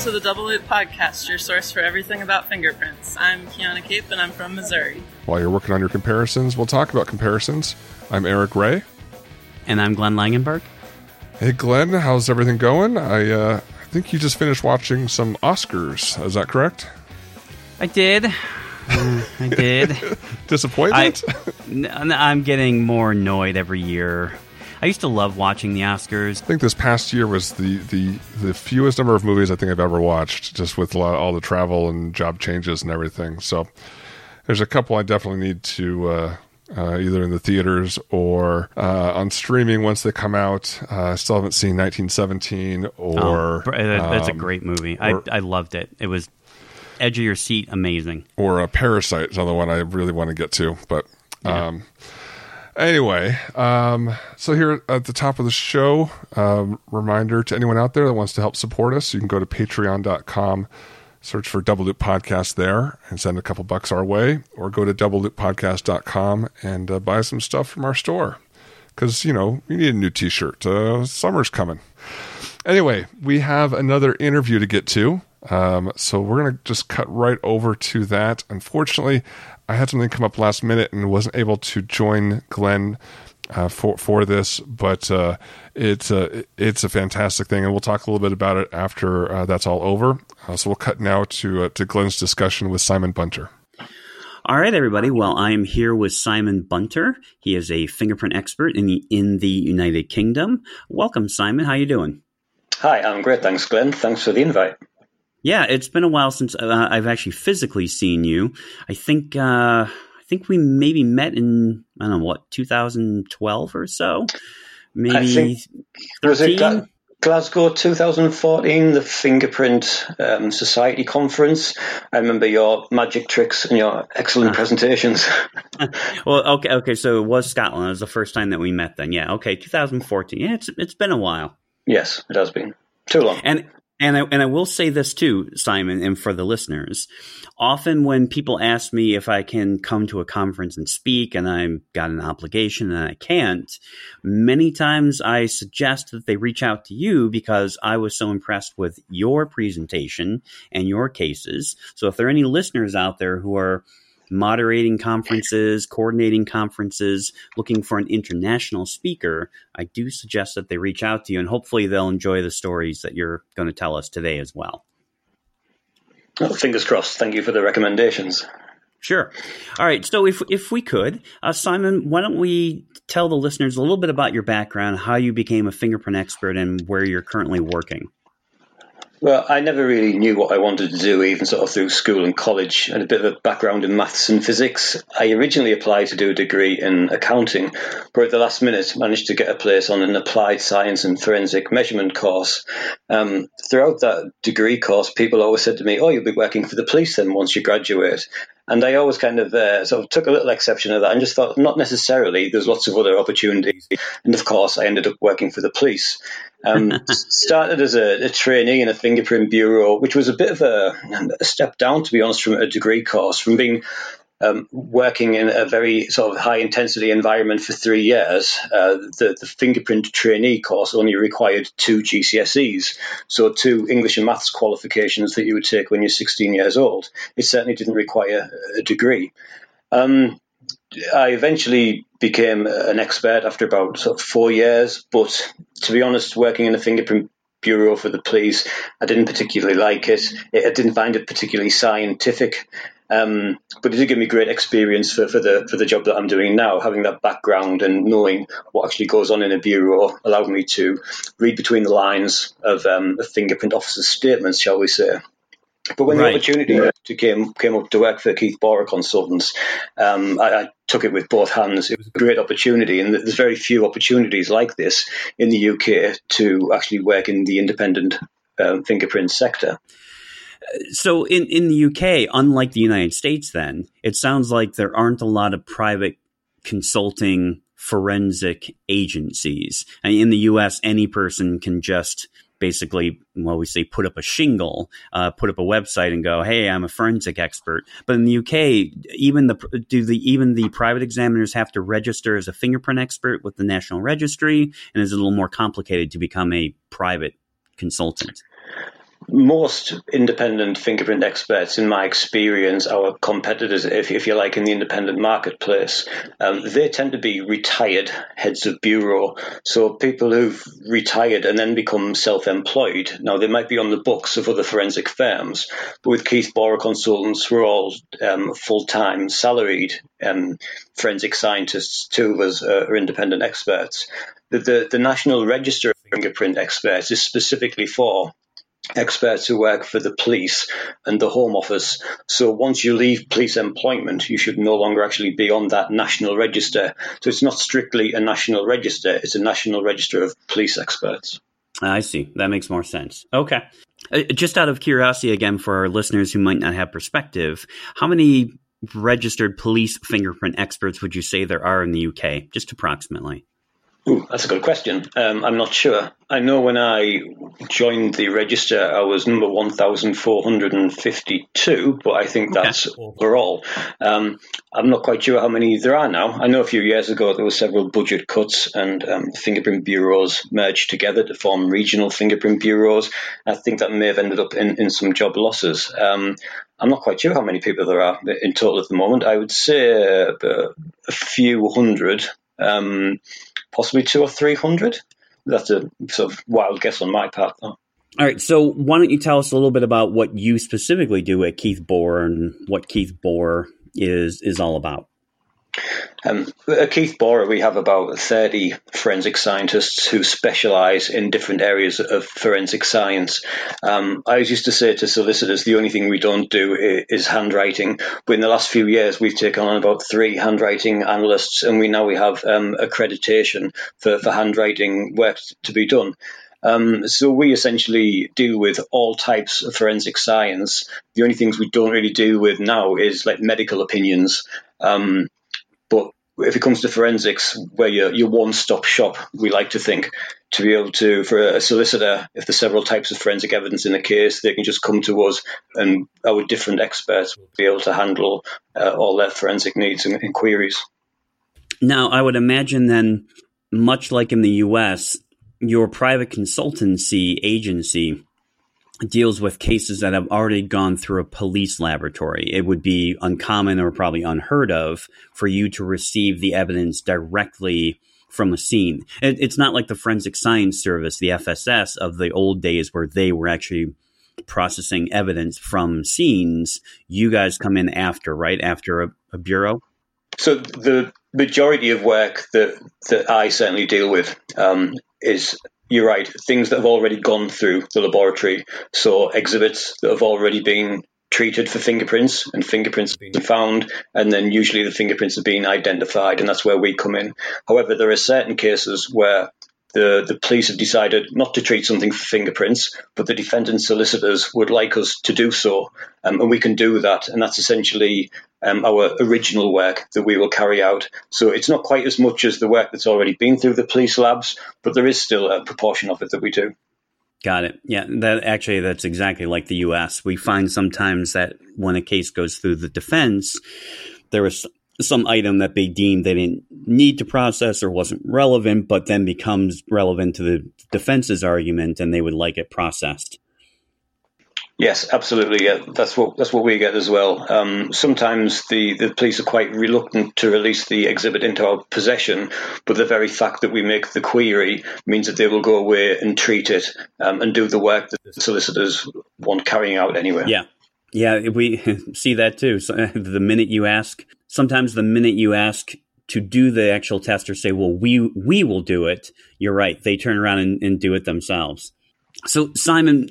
to the Double Loop Podcast, your source for everything about fingerprints. I'm Kiana Cape, and I'm from Missouri. While you're working on your comparisons, we'll talk about comparisons. I'm Eric Ray. And I'm Glenn Langenberg. Hey, Glenn, how's everything going? I, uh, I think you just finished watching some Oscars. Is that correct? I did. Uh, I did. Disappointment? I, am getting more annoyed every year. I used to love watching the Oscars. I think this past year was the, the, the fewest number of movies I think I've ever watched, just with lot, all the travel and job changes and everything. So there's a couple I definitely need to uh, uh, either in the theaters or uh, on streaming once they come out. Uh, I still haven't seen 1917 or. Oh, that's um, a great movie. Or, I, I loved it. It was edge of your seat, amazing. Or a Parasite is another one I really want to get to. But um, yeah. Anyway, um, so here at the top of the show, um, reminder to anyone out there that wants to help support us, you can go to patreon.com search for Double Loop Podcast there and send a couple bucks our way, or go to doubleLoopPodcast.com and uh, buy some stuff from our store. Because, you know, you need a new t shirt. Uh, summer's coming. Anyway, we have another interview to get to. Um, so we're going to just cut right over to that. Unfortunately, I had something come up last minute and wasn't able to join Glenn uh, for for this, but uh, it's a it's a fantastic thing, and we'll talk a little bit about it after uh, that's all over. Uh, so we'll cut now to uh, to Glenn's discussion with Simon Bunter. All right, everybody. Well, I am here with Simon Bunter. He is a fingerprint expert in the in the United Kingdom. Welcome, Simon. How are you doing? Hi, I'm great. Thanks, Glenn. Thanks for the invite. Yeah, it's been a while since uh, I've actually physically seen you. I think uh, I think we maybe met in I don't know what 2012 or so. Maybe was it Gla- Glasgow 2014, the Fingerprint um, Society conference. I remember your magic tricks and your excellent uh, presentations. well, okay, okay, so it was Scotland. It was the first time that we met. Then, yeah, okay, 2014. Yeah, it's it's been a while. Yes, it has been too long. And and I, and I will say this too, Simon, and for the listeners. Often when people ask me if I can come to a conference and speak and I've got an obligation and I can't, many times I suggest that they reach out to you because I was so impressed with your presentation and your cases. So if there are any listeners out there who are moderating conferences, coordinating conferences, looking for an international speaker, I do suggest that they reach out to you and hopefully they'll enjoy the stories that you're going to tell us today as well. well fingers crossed. Thank you for the recommendations. Sure. All right. So, if if we could, uh, Simon, why don't we tell the listeners a little bit about your background, how you became a fingerprint expert, and where you're currently working? Well, I never really knew what I wanted to do, even sort of through school and college. Had a bit of a background in maths and physics. I originally applied to do a degree in accounting, but at the last minute managed to get a place on an applied science and forensic measurement course. Um, throughout that degree course, people always said to me, "Oh, you'll be working for the police then once you graduate." And I always kind of uh, sort of took a little exception of that and just thought, not necessarily. There's lots of other opportunities. And of course, I ended up working for the police. Um, started as a, a, trainee in a fingerprint bureau, which was a bit of a, a, step down, to be honest, from a degree course, from being um, working in a very sort of high intensity environment for three years. Uh, the, the, fingerprint trainee course only required two GCSEs, so two English and maths qualifications that you would take when you're 16 years old. It certainly didn't require a degree. Um, I eventually became an expert after about sort of four years, but to be honest, working in a fingerprint bureau for the police, I didn't particularly like it. I didn't find it particularly scientific. Um, but it did give me great experience for, for the for the job that I'm doing now. Having that background and knowing what actually goes on in a bureau allowed me to read between the lines of um, a fingerprint officer's statements, shall we say. But when right. the opportunity to came came up to work for Keith Borer Consultants, um, I, I, took it with both hands. It was a great opportunity, and there's very few opportunities like this in the UK to actually work in the independent um, fingerprint sector. So in in the UK, unlike the United States, then it sounds like there aren't a lot of private consulting forensic agencies. in the US, any person can just basically, well, we say put up a shingle, uh, put up a website, and go, "Hey, I'm a forensic expert." But in the UK, even the do the even the private examiners have to register as a fingerprint expert with the National Registry, and is a little more complicated to become a private consultant. Most independent fingerprint experts, in my experience, our competitors, if, if you like, in the independent marketplace, um, they tend to be retired heads of bureau. So people who've retired and then become self employed. Now, they might be on the books of other forensic firms, but with Keith Borer Consultants, we're all um, full time salaried um, forensic scientists, two of us are independent experts. The, the, the National Register of Fingerprint Experts is specifically for experts who work for the police and the Home Office. So once you leave police employment, you should no longer actually be on that national register. So it's not strictly a national register, it's a national register of police experts. I see. That makes more sense. Okay. Uh, just out of curiosity, again, for our listeners who might not have perspective, how many registered police fingerprint experts would you say there are in the UK, just approximately? Ooh, that's a good question. Um, I'm not sure. I know when I joined the register, I was number 1,452, but I think that's okay. overall. Um, I'm not quite sure how many there are now. I know a few years ago there were several budget cuts and um, fingerprint bureaus merged together to form regional fingerprint bureaus. I think that may have ended up in, in some job losses. Um, I'm not quite sure how many people there are in total at the moment. I would say a few hundred. Um, possibly two or three hundred. That's a sort of wild guess on my part, though. All right, so why don't you tell us a little bit about what you specifically do at Keith Borer and what Keith Borer is is all about? Um, at Keith Borer, we have about 30 forensic scientists who specialise in different areas of forensic science. Um, I used to say to solicitors, the only thing we don't do is handwriting. But in the last few years, we've taken on about three handwriting analysts, and we now we have um, accreditation for, for handwriting work to be done. Um, so we essentially deal with all types of forensic science. The only things we don't really deal with now is like medical opinions. Um, but if it comes to forensics, where you're, you're one stop shop, we like to think to be able to, for a solicitor, if there's several types of forensic evidence in a case, they can just come to us and our different experts will be able to handle uh, all their forensic needs and, and queries. Now, I would imagine then, much like in the US, your private consultancy agency deals with cases that have already gone through a police laboratory. It would be uncommon or probably unheard of for you to receive the evidence directly from a scene. It, it's not like the Forensic Science Service, the FSS, of the old days where they were actually processing evidence from scenes. You guys come in after, right? After a, a bureau? So the majority of work that, that I certainly deal with um, is you're right, things that have already gone through the laboratory. So exhibits that have already been treated for fingerprints and fingerprints been found, and then usually the fingerprints have been identified, and that's where we come in. However, there are certain cases where the, the police have decided not to treat something for fingerprints, but the defendant's solicitors would like us to do so. Um, and we can do that. And that's essentially um, our original work that we will carry out. So it's not quite as much as the work that's already been through the police labs, but there is still a proportion of it that we do. Got it. Yeah, that actually that's exactly like the U.S. We find sometimes that when a case goes through the defense, there was some item that they deemed they didn't need to process or wasn't relevant, but then becomes relevant to the defense's argument, and they would like it processed. Yes, absolutely. Yeah, that's what that's what we get as well. Um, sometimes the, the police are quite reluctant to release the exhibit into our possession, but the very fact that we make the query means that they will go away and treat it um, and do the work that the solicitors want carrying out anyway. Yeah, yeah, we see that too. So the minute you ask, sometimes the minute you ask to do the actual test or say, "Well, we we will do it," you're right. They turn around and, and do it themselves. So, Simon,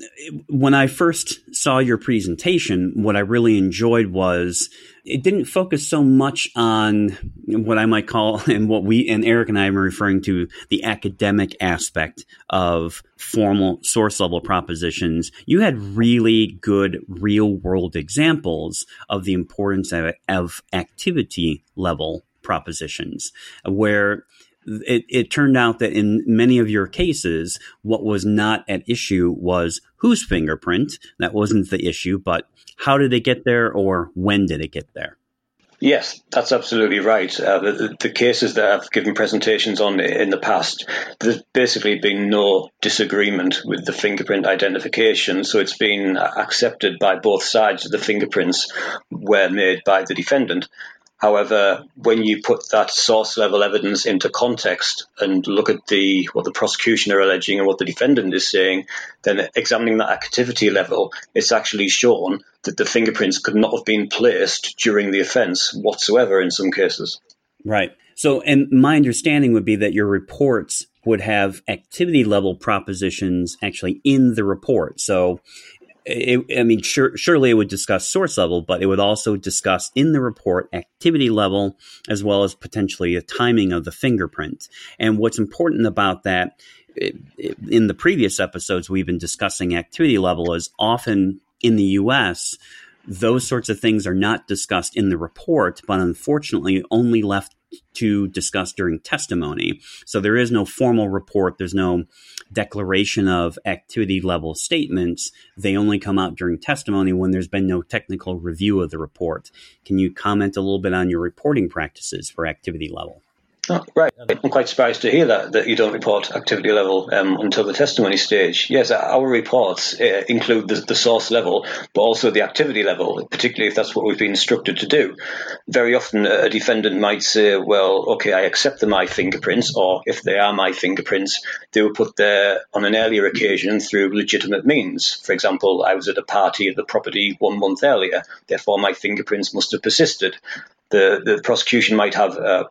when I first saw your presentation, what I really enjoyed was it didn't focus so much on what I might call, and what we and Eric and I are referring to, the academic aspect of formal source level propositions. You had really good real world examples of the importance of, of activity level propositions, where it, it turned out that in many of your cases, what was not at issue was whose fingerprint. That wasn't the issue, but how did it get there or when did it get there? Yes, that's absolutely right. Uh, the, the, cases that I've given presentations on in the past, there's basically been no disagreement with the fingerprint identification. So it's been accepted by both sides that the fingerprints were made by the defendant. However, when you put that source level evidence into context and look at the what the prosecution are alleging and what the defendant is saying, then examining that activity level, it's actually shown that the fingerprints could not have been placed during the offence whatsoever in some cases. Right. So, and my understanding would be that your reports would have activity level propositions actually in the report. So it, I mean, sure, surely it would discuss source level, but it would also discuss in the report activity level as well as potentially the timing of the fingerprint. And what's important about that, in the previous episodes, we've been discussing activity level is often in the US, those sorts of things are not discussed in the report, but unfortunately only left to discuss during testimony. So there is no formal report, there's no declaration of activity level statements. They only come out during testimony when there's been no technical review of the report. Can you comment a little bit on your reporting practices for activity level? Oh, right. I'm quite surprised to hear that, that you don't report activity level um, until the testimony stage. Yes, our reports uh, include the, the, source level, but also the activity level, particularly if that's what we've been instructed to do. Very often, a defendant might say, well, okay, I accept the my fingerprints, or if they are my fingerprints, they were put there on an earlier occasion through legitimate means. For example, I was at a party at the property one month earlier, therefore my fingerprints must have persisted. The, the prosecution might have uh,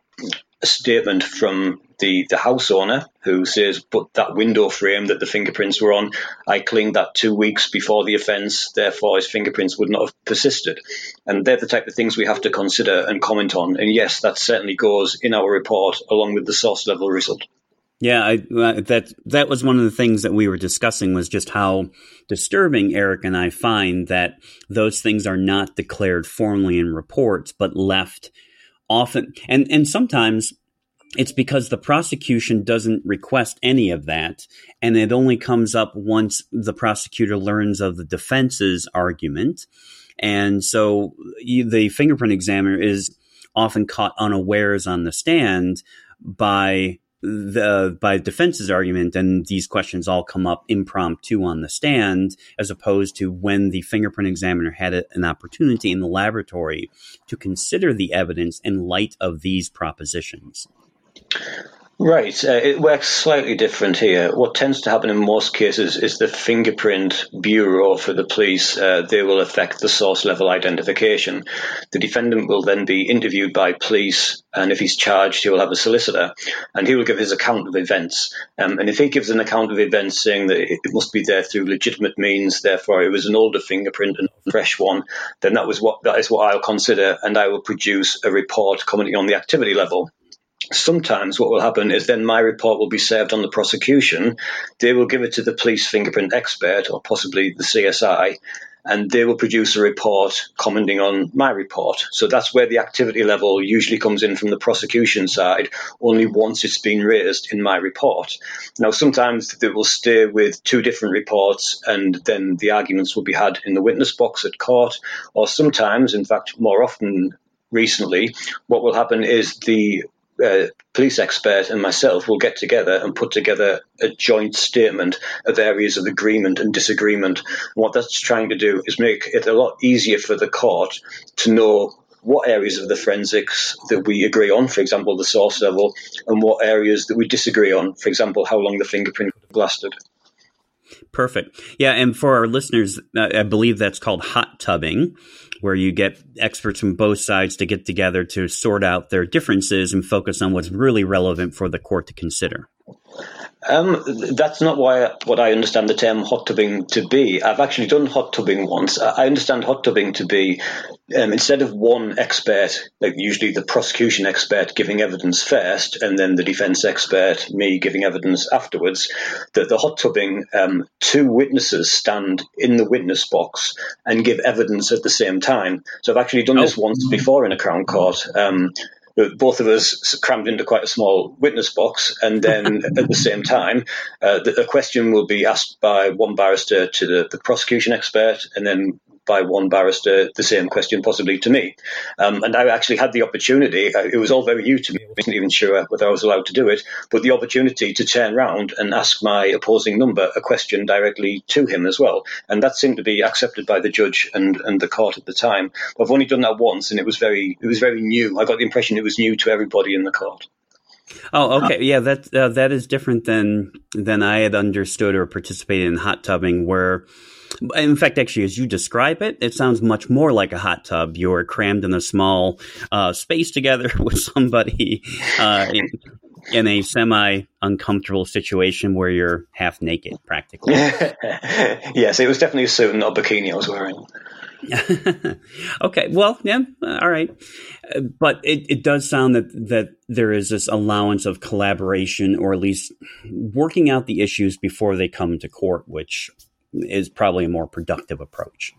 a statement from the, the house owner who says, but that window frame that the fingerprints were on, I cleaned that two weeks before the offence, therefore his fingerprints would not have persisted. And they're the type of things we have to consider and comment on. And yes, that certainly goes in our report along with the source level result. Yeah, I, that that was one of the things that we were discussing was just how disturbing Eric and I find that those things are not declared formally in reports, but left often and and sometimes it's because the prosecution doesn't request any of that and it only comes up once the prosecutor learns of the defense's argument. And so you, the fingerprint examiner is often caught unawares on the stand by the by defense's argument and these questions all come up impromptu on the stand as opposed to when the fingerprint examiner had a, an opportunity in the laboratory to consider the evidence in light of these propositions Right. Uh, it works slightly different here. What tends to happen in most cases is the fingerprint bureau for the police, uh, they will affect the source level identification. The defendant will then be interviewed by police, and if he's charged, he will have a solicitor, and he will give his account of events. Um, and if he gives an account of events saying that it must be there through legitimate means, therefore it was an older fingerprint and not a fresh one, then that was what that is what I'll consider, and I will produce a report commenting on the activity level sometimes what will happen is then my report will be served on the prosecution. They will give it to the police fingerprint expert or possibly the CSI, and they will produce a report commenting on my report. So that's where the activity level usually comes in from the prosecution side, only once it's been raised in my report. Now, sometimes they will stay with two different reports and then the arguments will be had in the witness box at court, or sometimes, in fact, more often recently, what will happen is the uh, police expert and myself will get together and put together a joint statement of areas of agreement and disagreement. What that's trying to do is make it a lot easier for the court to know what areas of the forensics that we agree on, for example, the source level, and what areas that we disagree on, for example, how long the fingerprint lasted. Perfect. Yeah, and for our listeners, uh, I believe that's called hot tubbing where you get experts from both sides to get together to sort out their differences and focus on what's really relevant for the court to consider. Um, that's not why what I understand the term hot tubbing to be. I've actually done hot tubbing once. I understand hot tubbing to be um, instead of one expert, like usually the prosecution expert giving evidence first, and then the defense expert, me giving evidence afterwards. That the hot tubbing, um, two witnesses stand in the witness box and give evidence at the same time. So I've actually done oh. this once before in a Crown Court. Both of us crammed into quite a small witness box, and then at the same time, uh, the, a question will be asked by one barrister to the, the prosecution expert, and then by one barrister the same question possibly to me. Um, and I actually had the opportunity, uh, it was all very new to me, I wasn't even sure whether I was allowed to do it, but the opportunity to turn around and ask my opposing number a question directly to him as well. And that seemed to be accepted by the judge and, and the court at the time. I've only done that once and it was very it was very new. I got the impression it was new to everybody in the court. Oh, okay, yeah, that uh, that is different than than I had understood or participated in hot tubbing, where in fact, actually, as you describe it, it sounds much more like a hot tub. You're crammed in a small uh, space together with somebody uh, in, in, a semi uncomfortable situation where you're half naked, practically. yes, it was definitely a suit and not a bikini I was wearing. okay, well, yeah, all right, uh, but it, it does sound that that there is this allowance of collaboration, or at least working out the issues before they come to court, which is probably a more productive approach.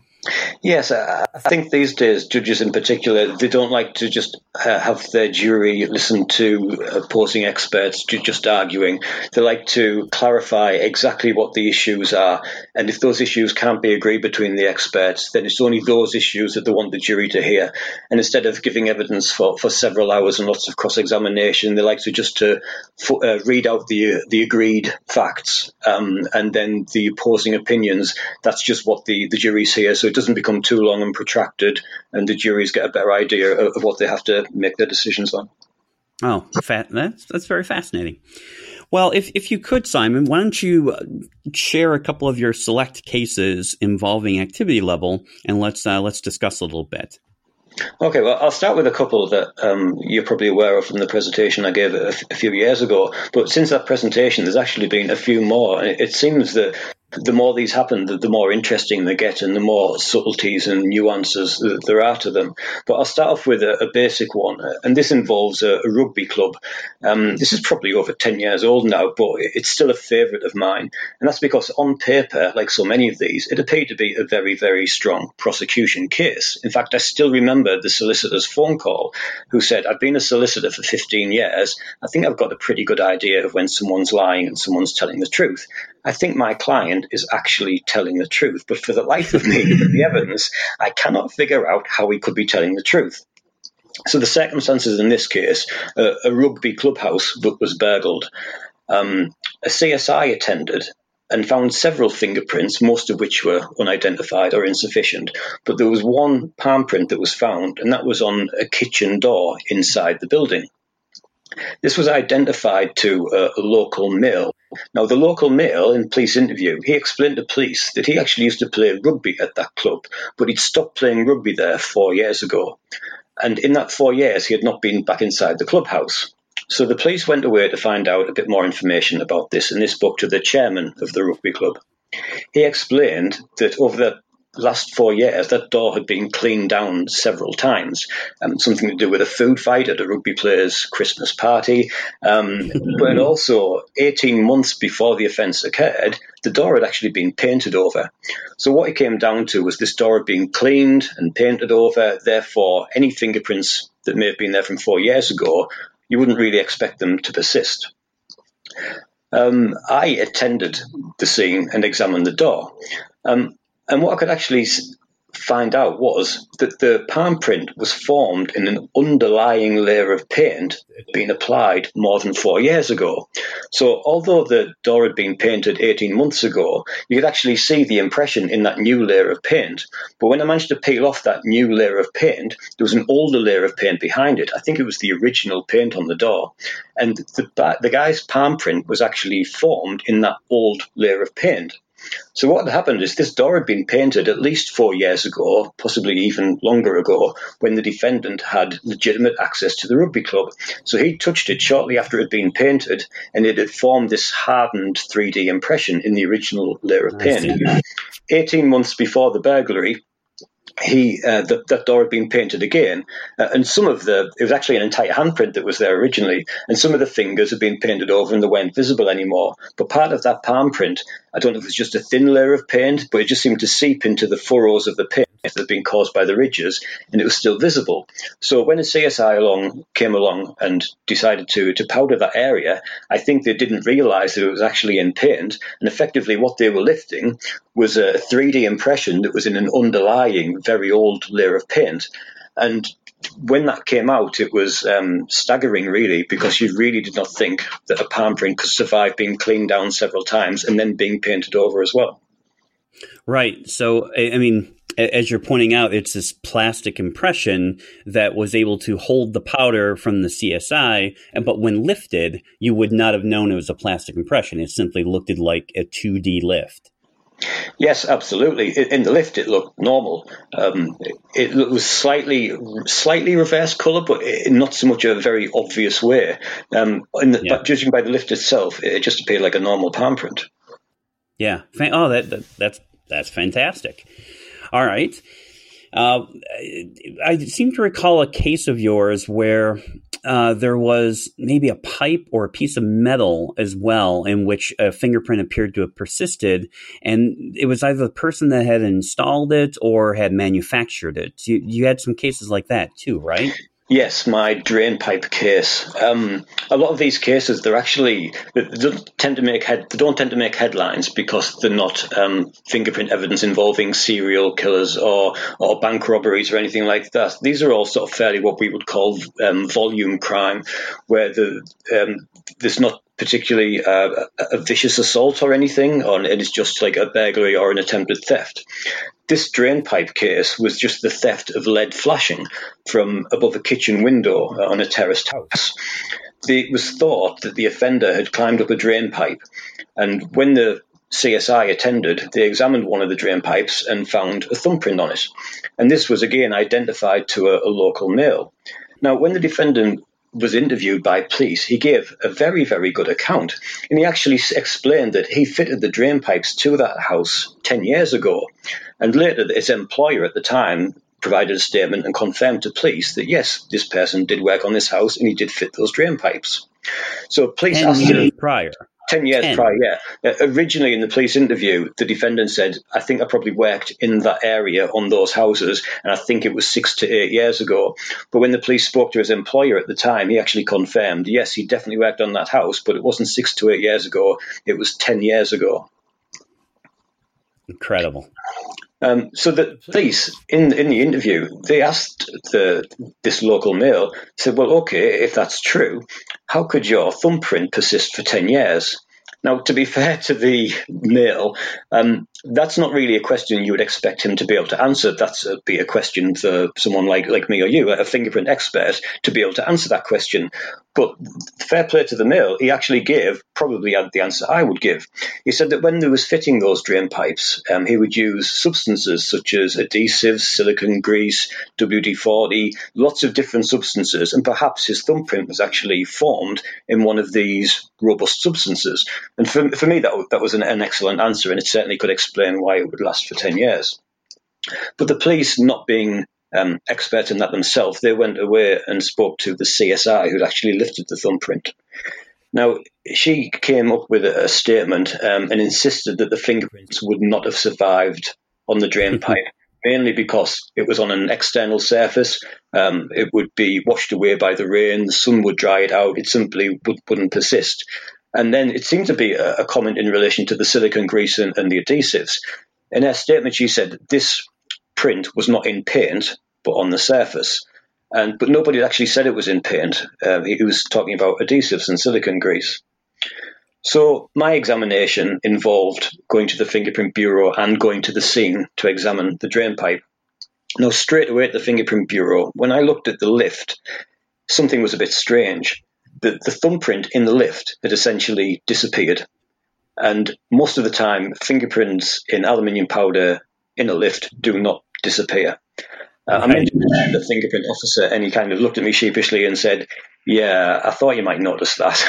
Yes, I think these days judges in particular they don't like to just uh, have their jury listen to opposing experts just arguing. They like to clarify exactly what the issues are, and if those issues can't be agreed between the experts, then it's only those issues that they want the jury to hear. And instead of giving evidence for, for several hours and lots of cross examination, they like to just to uh, read out the the agreed facts um, and then the opposing opinions. That's just what the the jury's here. So it doesn't become too long and protracted, and the juries get a better idea of, of what they have to make their decisions on. Oh, that's that's very fascinating. Well, if if you could, Simon, why don't you uh, share a couple of your select cases involving activity level, and let's uh, let's discuss a little bit. Okay, well, I'll start with a couple that um, you're probably aware of from the presentation I gave a, f- a few years ago. But since that presentation, there's actually been a few more. It, it seems that the more these happen, the, the, more interesting they get and the more subtleties and nuances that there are to them. But I'll start off with a, a basic one, uh, and this involves a, a rugby club. Um, this is probably over 10 years old now, but it's still a favourite of mine. And that's because on paper, like so many of these, it appeared to be a very, very strong prosecution case. In fact, I still remember the solicitor's phone call who said, I've been a solicitor for 15 years. I think I've got a pretty good idea of when someone's lying and someone's telling the truth. I think my client is actually telling the truth. But for the life of me, with the evidence, I cannot figure out how he could be telling the truth. So the circumstances in this case, uh, a rugby clubhouse was burgled. Um, a CSI attended and found several fingerprints, most of which were unidentified or insufficient. But there was one palm print that was found, and that was on a kitchen door inside the building. This was identified to a, local mill. Now, the local mill, in police interview, he explained to police that he actually used to play rugby at that club, but he'd stopped playing rugby there four years ago. And in that four years, he had not been back inside the clubhouse. So the police went away to find out a bit more information about this, and this spoke to the chairman of the rugby club. He explained that over the last four years, that door had been cleaned down several times. Um, something to do with a food fight at a rugby player's Christmas party. Um, but also, 18 months before the offence occurred, the door had actually been painted over. So what it came down to was this door had been cleaned and painted over. Therefore, any fingerprints that may have been there from four years ago, you wouldn't really expect them to persist. Um, I attended the scene and examined the door. Um, and what I could actually find out was that the palm print was formed in an underlying layer of paint being applied more than four years ago. So, although the door had been painted 18 months ago, you could actually see the impression in that new layer of paint. But when I managed to peel off that new layer of paint, there was an older layer of paint behind it. I think it was the original paint on the door. And the, the guy's palm print was actually formed in that old layer of paint. So what had happened is this door had been painted at least four years ago, possibly even longer ago, when the defendant had legitimate access to the rugby club. So he touched it shortly after it had been painted, and it had formed this hardened 3D impression in the original layer of paint. 18 months before the burglary, he uh, that door had been painted again, uh, and some of the it was actually an entire handprint that was there originally, and some of the fingers had been painted over and they weren't visible anymore. But part of that palm print, I don't know if it was just a thin layer of paint, but it just seemed to seep into the furrows of the paint that had been caused by the ridges, and it was still visible. So when CSI along came along and decided to to powder that area, I think they didn't realise that it was actually in paint, and effectively what they were lifting was a 3D impression that was in an underlying very old layer of paint. And when that came out, it was um, staggering, really, because you really did not think that a palm print could survive being cleaned down several times and then being painted over as well. Right. So, I mean, as you're pointing out, it's this plastic impression that was able to hold the powder from the CSI, but when lifted, you would not have known it was a plastic impression. It simply looked like a 2D lift. Yes, absolutely. In the lift, it looked normal. Um, it, was slightly, slightly reverse color, but not so much a very obvious way. Um, the, yeah. But judging by the lift itself, it just appeared like a normal palm print. Yeah. Oh, that, that that's that's fantastic. All right. Uh, I seem to recall a case of yours where uh, there was maybe a pipe or a piece of metal as well in which a fingerprint appeared to have persisted, and it was either the person that had installed it or had manufactured it. You, you had some cases like that too, right? Yes, my drain pipe case. Um, a lot of these cases, they're actually they don't tend to make head, they don't tend to make headlines because they're not um, fingerprint evidence involving serial killers or or bank robberies or anything like that. These are all sort of fairly what we would call um, volume crime, where the um, there's not particularly uh, a vicious assault or anything, or it is just like a burglary or an attempted theft. This drain pipe case was just the theft of lead flashing from above a kitchen window on a terraced house. It was thought that the offender had climbed up a drain pipe, and when the CSI attended, they examined one of the drain pipes and found a thumbprint on it. And this was again identified to a, a local male. Now, when the defendant was interviewed by police, he gave a very, very good account. And he actually explained that he fitted the drain pipes to that house 10 years ago. And later, his employer at the time provided a statement and confirmed to police that yes, this person did work on this house and he did fit those drain pipes. So police asked him prior. 10 years 10. prior, yeah. Uh, originally, in the police interview, the defendant said, I think I probably worked in that area on those houses, and I think it was six to eight years ago. But when the police spoke to his employer at the time, he actually confirmed, yes, he definitely worked on that house, but it wasn't six to eight years ago, it was 10 years ago. Incredible. Um, so the police in in the interview they asked the this local male said, "Well, okay, if that's true, how could your thumbprint persist for ten years?" Now, to be fair to the male, um, that's not really a question you would expect him to be able to answer. That's a, be a question for someone like, like me or you, a fingerprint expert, to be able to answer that question. But fair play to the male, he actually gave probably the answer I would give. He said that when he was fitting those drain pipes, um, he would use substances such as adhesives, silicone grease, WD 40, lots of different substances, and perhaps his thumbprint was actually formed in one of these robust substances. And for, for me, that, that was an, an excellent answer, and it certainly could explain why it would last for 10 years. But the police, not being um, expert in that themselves, they went away and spoke to the CSI who'd actually lifted the thumbprint. Now, she came up with a, statement um, and insisted that the fingerprints would not have survived on the drain pipe, mainly because it was on an external surface. Um, it would be washed away by the rain, the sun would dry it out, it simply would, not persist. And then it seemed to be a, a, comment in relation to the silicone grease and, and the adhesives. In her statement, she said this print was not in paint, but on the surface. And but nobody actually said it was in paint. Um, he, he was talking about adhesives and silicone grease. So my examination involved going to the fingerprint bureau and going to the scene to examine the drain pipe. Now, straight away at the fingerprint bureau, when I looked at the lift, something was a bit strange. The, the thumbprint in the lift had essentially disappeared. And most of the time, fingerprints in aluminium powder in a lift do not disappear. Uh, I mentioned the fingerprint officer, and he kind of looked at me sheepishly and said, Yeah, I thought you might notice that.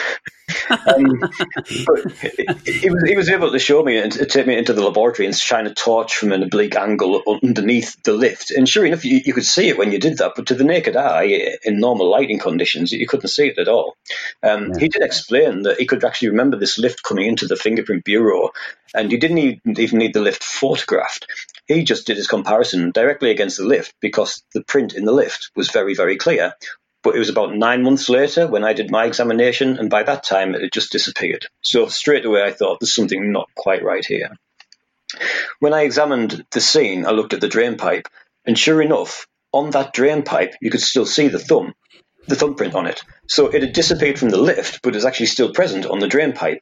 um, he was he was able to show me and take me into the laboratory and shine a torch from an oblique angle underneath the lift. And sure enough, you, you could see it when you did that, but to the naked eye, in normal lighting conditions, you couldn't see it at all. Um, yeah. He did explain that he could actually remember this lift coming into the fingerprint bureau, and he didn't even need the lift photographed. He just did his comparison directly against the lift because the print in the lift was very, very clear. But it was about nine months later when I did my examination, and by that time it had just disappeared. So straight away I thought there's something not quite right here. When I examined the scene, I looked at the drain pipe, and sure enough, on that drain pipe you could still see the thumb, the thumbprint on it. So it had disappeared from the lift, but is actually still present on the drain pipe.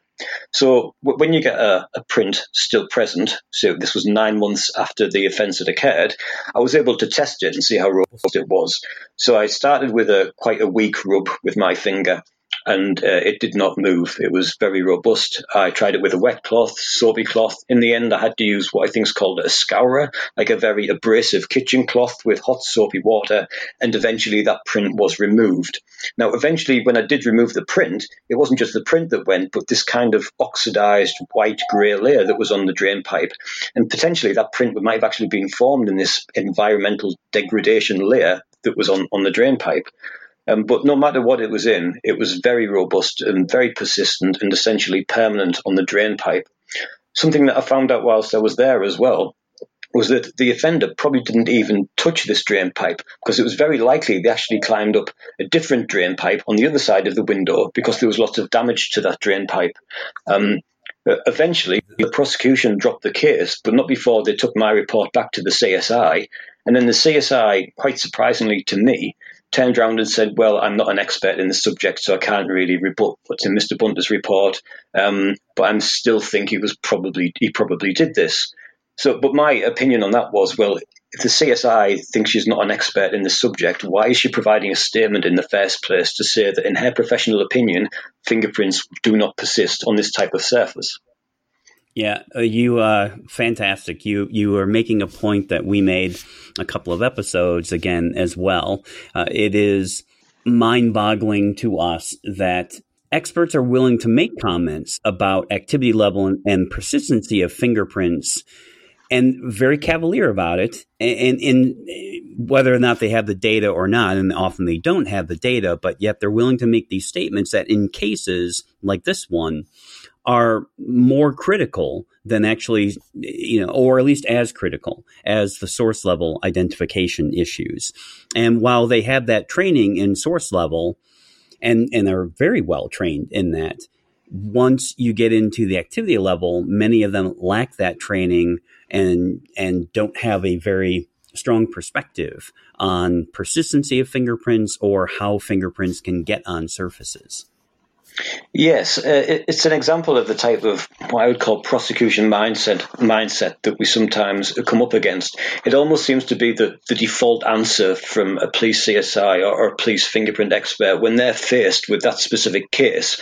So when you get a, a, print still present, so this was nine months after the offence had occurred, I was able to test it and see how robust it was. So I started with a quite a weak rub with my finger and uh, it did not move. It was very robust. I tried it with a wet cloth, soapy cloth. In the end, I had to use what I think is called a scourer, like a very abrasive kitchen cloth with hot soapy water, and eventually that print was removed. Now, eventually, when I did remove the print, it wasn't just the print that went, but this kind of oxidized white grey layer that was on the drain pipe. And potentially that print might have actually been formed in this environmental degradation layer that was on, on the drain pipe. Um, but no matter what it was in, it was very robust and very persistent and essentially permanent on the drain pipe. Something that I found out whilst I was there as well was that the offender probably didn't even touch this drain pipe because it was very likely they actually climbed up a different drain pipe on the other side of the window because there was lots of damage to that drain pipe. Um, eventually, the prosecution dropped the case, but not before they took my report back to the CSI. And then the CSI, quite surprisingly to me, turned around and said, "Well, I'm not an expert in the subject, so I can't really rebut what's in Mr. Bunter's report. Um, but I'm still think he was probably he probably did this." So, but my opinion on that was, well, if the CSI thinks she's not an expert in the subject, why is she providing a statement in the first place to say that, in her professional opinion, fingerprints do not persist on this type of surface? Yeah, uh, you uh, fantastic. You you are making a point that we made a couple of episodes again as well. Uh, it is mind-boggling to us that experts are willing to make comments about activity level and, and persistency of fingerprints and very cavalier about it and in whether or not they have the data or not and often they don't have the data but yet they're willing to make these statements that in cases like this one are more critical than actually, you know, or at least as critical as the source level identification issues. And while they have that training in source level and, and are very well trained in that, once you get into the activity level, many of them lack that training and, and don't have a very strong perspective on persistency of fingerprints or how fingerprints can get on surfaces. Yes, uh, it's an example of the type of what I would call prosecution mindset mindset that we sometimes come up against. It almost seems to be the, the default answer from a police CSI or, or a police fingerprint expert when they're faced with that specific case.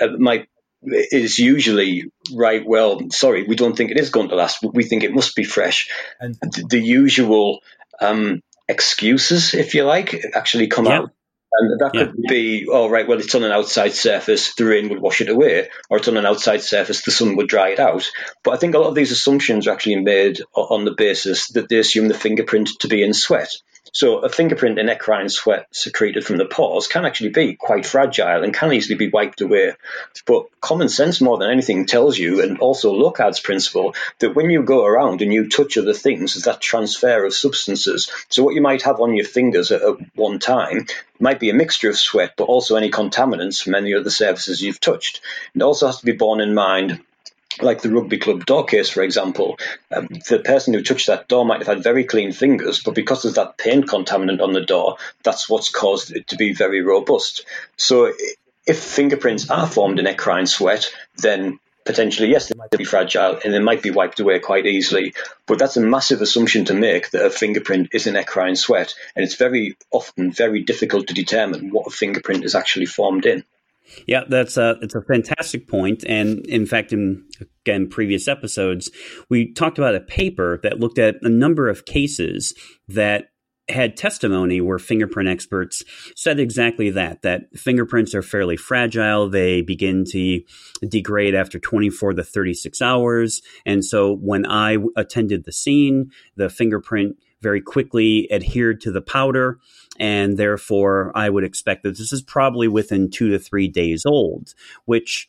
Uh, my is usually right. Well, sorry, we don't think it is going to last. We think it must be fresh, and the, the usual um, excuses, if you like, actually come yeah. out and that yeah. could be, oh, right, well, it's on an outside surface, the rain would wash it away, or it's on an outside surface, the sun would dry it out. But I think a lot of these assumptions are actually made on the basis that they assume the fingerprint to be in sweat. So a fingerprint in eccrine sweat secreted from the pores can actually be quite fragile and can easily be wiped away. But common sense more than anything tells you, and also Locard's principle, that when you go around and you touch other things, there's that transfer of substances. So what you might have on your fingers at, at one time might be a mixture of sweat, but also any contaminants from any other surfaces you've touched. It also has to be borne in mind like the rugby club door case, for example, um, the person who touched that door might have had very clean fingers, but because there's that paint contaminant on the door, that's what's caused it to be very robust. So if fingerprints are formed in eccrine sweat, then potentially, yes, they might be fragile and they might be wiped away quite easily. But that's a massive assumption to make that a fingerprint is in eccrine sweat. And it's very often very difficult to determine what a fingerprint is actually formed in. Yeah, that's a it's a fantastic point. And in fact, in again previous episodes, we talked about a paper that looked at a number of cases that had testimony where fingerprint experts said exactly that that fingerprints are fairly fragile they begin to degrade after 24 to 36 hours and so when i attended the scene the fingerprint very quickly adhered to the powder and therefore i would expect that this is probably within 2 to 3 days old which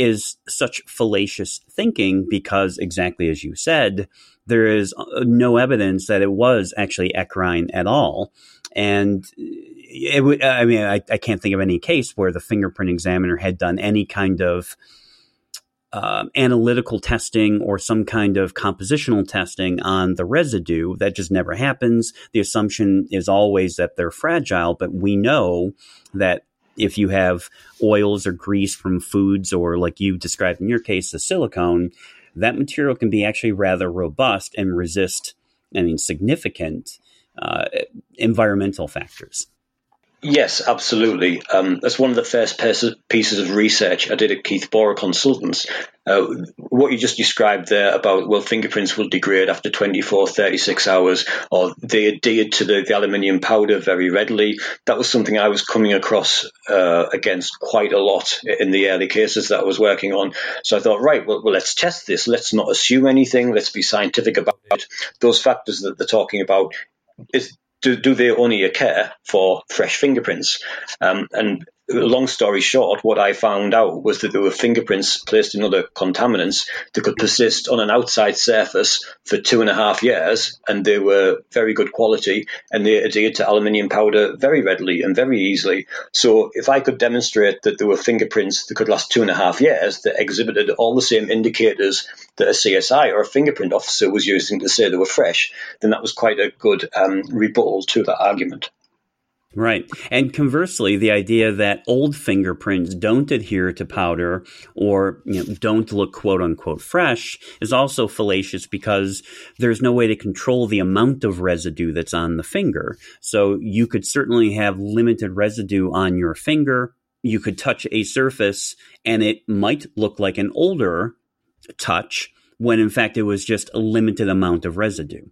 is such fallacious thinking because exactly as you said there is uh, no evidence that it was actually eccrine at all. And it, I mean, I, I, can't think of any case where the fingerprint examiner had done any kind of uh, analytical testing or some kind of compositional testing on the residue. That just never happens. The assumption is always that they're fragile, but we know that if you have oils or grease from foods, or like you described in your case, the silicone, that material can be actually rather robust and resist, I mean, significant uh, environmental factors. Yes, absolutely. Um, that's one of the first pieces of research I did at Keith Borer Consultants. Uh, what you just described there about, well, fingerprints will degrade after 24, 36 hours, or they adhere to the, the aluminium powder very readily. That was something I was coming across uh, against quite a lot in the early cases that I was working on. So I thought, right, well, well let's test this. Let's not assume anything. Let's be scientific about it. Those factors that they're talking about is do, do they only care for fresh fingerprints? Um, and long story short, what I found out was that there were fingerprints placed in other contaminants that could persist on an outside surface for two and a half years, and they were very good quality, and they adhered to aluminium powder very readily and very easily. So, if I could demonstrate that there were fingerprints that could last two and a half years that exhibited all the same indicators that a CSI or a fingerprint officer was using to say they were fresh, then that was quite a good um, rebuttal to that argument. Right. And conversely, the idea that old fingerprints don't adhere to powder or you know, don't look quote unquote fresh is also fallacious because there's no way to control the amount of residue that's on the finger. So you could certainly have limited residue on your finger. You could touch a surface and it might look like an older touch when in fact it was just a limited amount of residue.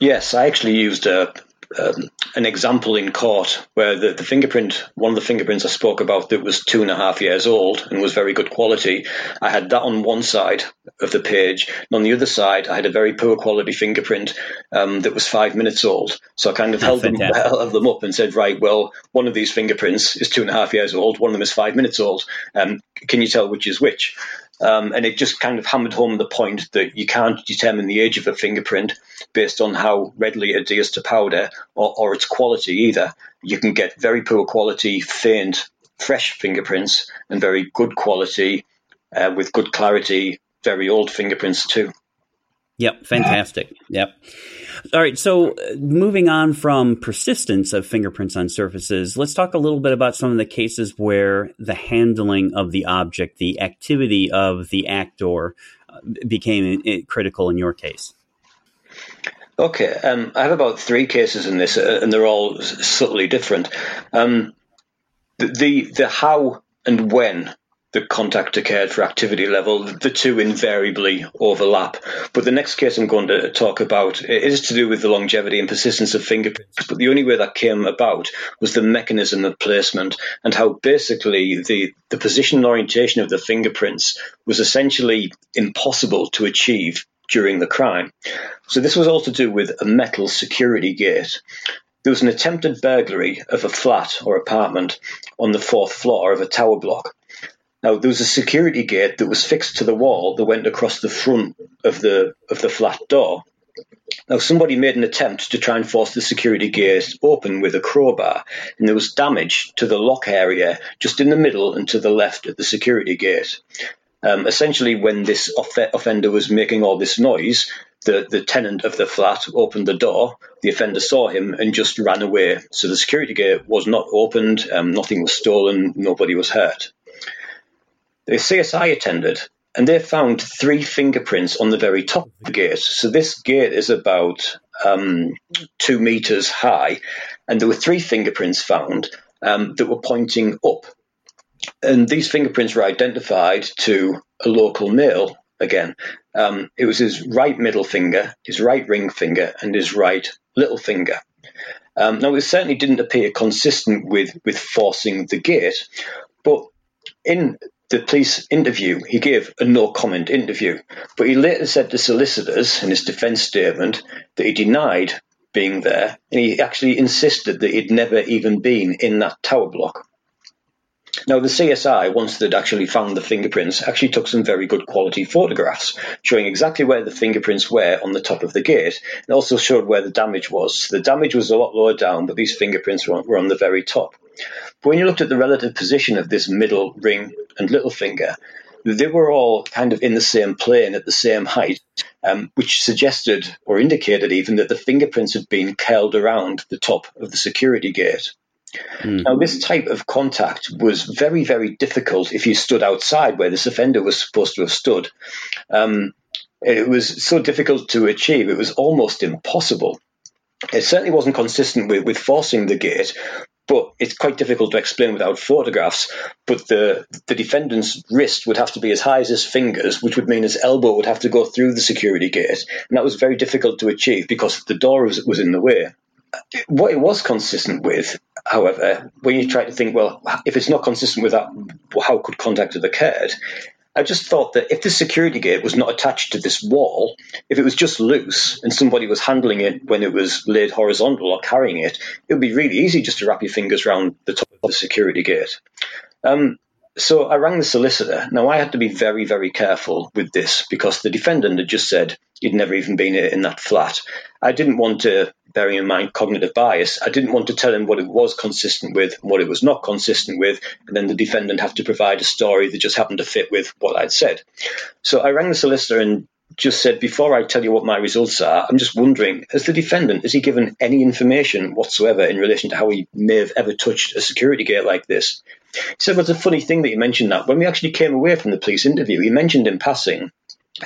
Yes, I actually used a um, an example in court where the, the fingerprint, one of the fingerprints I spoke about that was two and a half years old and was very good quality, I had that on one side of the page. And on the other side, I had a very poor quality fingerprint um, that was five minutes old. So I kind of held them, held them up and said, right, well, one of these fingerprints is two and a half years old, one of them is five minutes old. Um, can you tell which is which? Um, and it just kind of hammered home the point that you can't determine the age of a fingerprint based on how readily it adheres to powder or, or its quality either. You can get very poor quality, faint, fresh fingerprints and very good quality uh, with good clarity, very old fingerprints too. Yep, fantastic. Yep. All right, so uh, moving on from persistence of fingerprints on surfaces, let's talk a little bit about some of the cases where the handling of the object, the activity of the actor, uh, became critical in your case. Okay, um, I have about three cases in this, uh, and they're all subtly different. Um, the, the the how and when the contact occurred for activity level, the two invariably overlap. But the next case I'm going to talk about is to do with the longevity and persistence of fingerprints. But the only way that came about was the mechanism of placement and how basically the, the position and orientation of the fingerprints was essentially impossible to achieve during the crime. So this was all to do with a metal security gate. There was an attempted burglary of a flat or apartment on the fourth floor of a tower block. Now there was a security gate that was fixed to the wall that went across the front of the of the flat door. Now somebody made an attempt to try and force the security gate open with a crowbar, and there was damage to the lock area just in the middle and to the left of the security gate. Um, essentially, when this off- offender was making all this noise, the, the tenant of the flat opened the door. The offender saw him and just ran away. So the security gate was not opened, um, nothing was stolen, nobody was hurt. The CSI attended and they found three fingerprints on the very top of the gate. So this gate is about um, two meters high, and there were three fingerprints found um, that were pointing up. And these fingerprints were identified to a local male again. Um, it was his right middle finger, his right ring finger, and his right Littlefinger. Um, now, it certainly didn't appear consistent with, with forcing the gate, but in the police interview, he gave a no comment interview. But he later said to solicitors in his defence statement that he denied being there, and he actually insisted that he'd never even been in that tower block. Now, the CSI, once they'd actually found the fingerprints, actually took some very good quality photographs showing exactly where the fingerprints were on the top of the gate and also showed where the damage was. The damage was a lot lower down, but these fingerprints were on, were on the very top. But when you looked at the relative position of this middle ring and little finger, they were all kind of in the same plane at the same height, um, which suggested or indicated even that the fingerprints had been curled around the top of the security gate. Mm. Now, this type of contact was very, very difficult if you stood outside where this offender was supposed to have stood. Um, it was so difficult to achieve, it was almost impossible. It certainly wasn't consistent with, with forcing the gate, but it's quite difficult to explain without photographs. But the the defendant's wrist would have to be as high as his fingers, which would mean his elbow would have to go through the security gate, and that was very difficult to achieve because the door was, was in the way. What it was consistent with, however, when you try to think, well, if it's not consistent with that, how could contact have occurred? I just thought that if the security gate was not attached to this wall, if it was just loose and somebody was handling it when it was laid horizontal or carrying it, it would be really easy just to wrap your fingers around the top of the security gate. Um, so I rang the solicitor. Now I had to be very, very careful with this because the defendant had just said he'd never even been in that flat. I didn't want to, bearing in mind cognitive bias, I didn't want to tell him what it was consistent with and what it was not consistent with, and then the defendant have to provide a story that just happened to fit with what I'd said. So I rang the solicitor and just said, before I tell you what my results are, I'm just wondering, has the defendant, has he given any information whatsoever in relation to how he may have ever touched a security gate like this? He said, well, it's a funny thing that you mentioned that. When we actually came away from the police interview, he mentioned in passing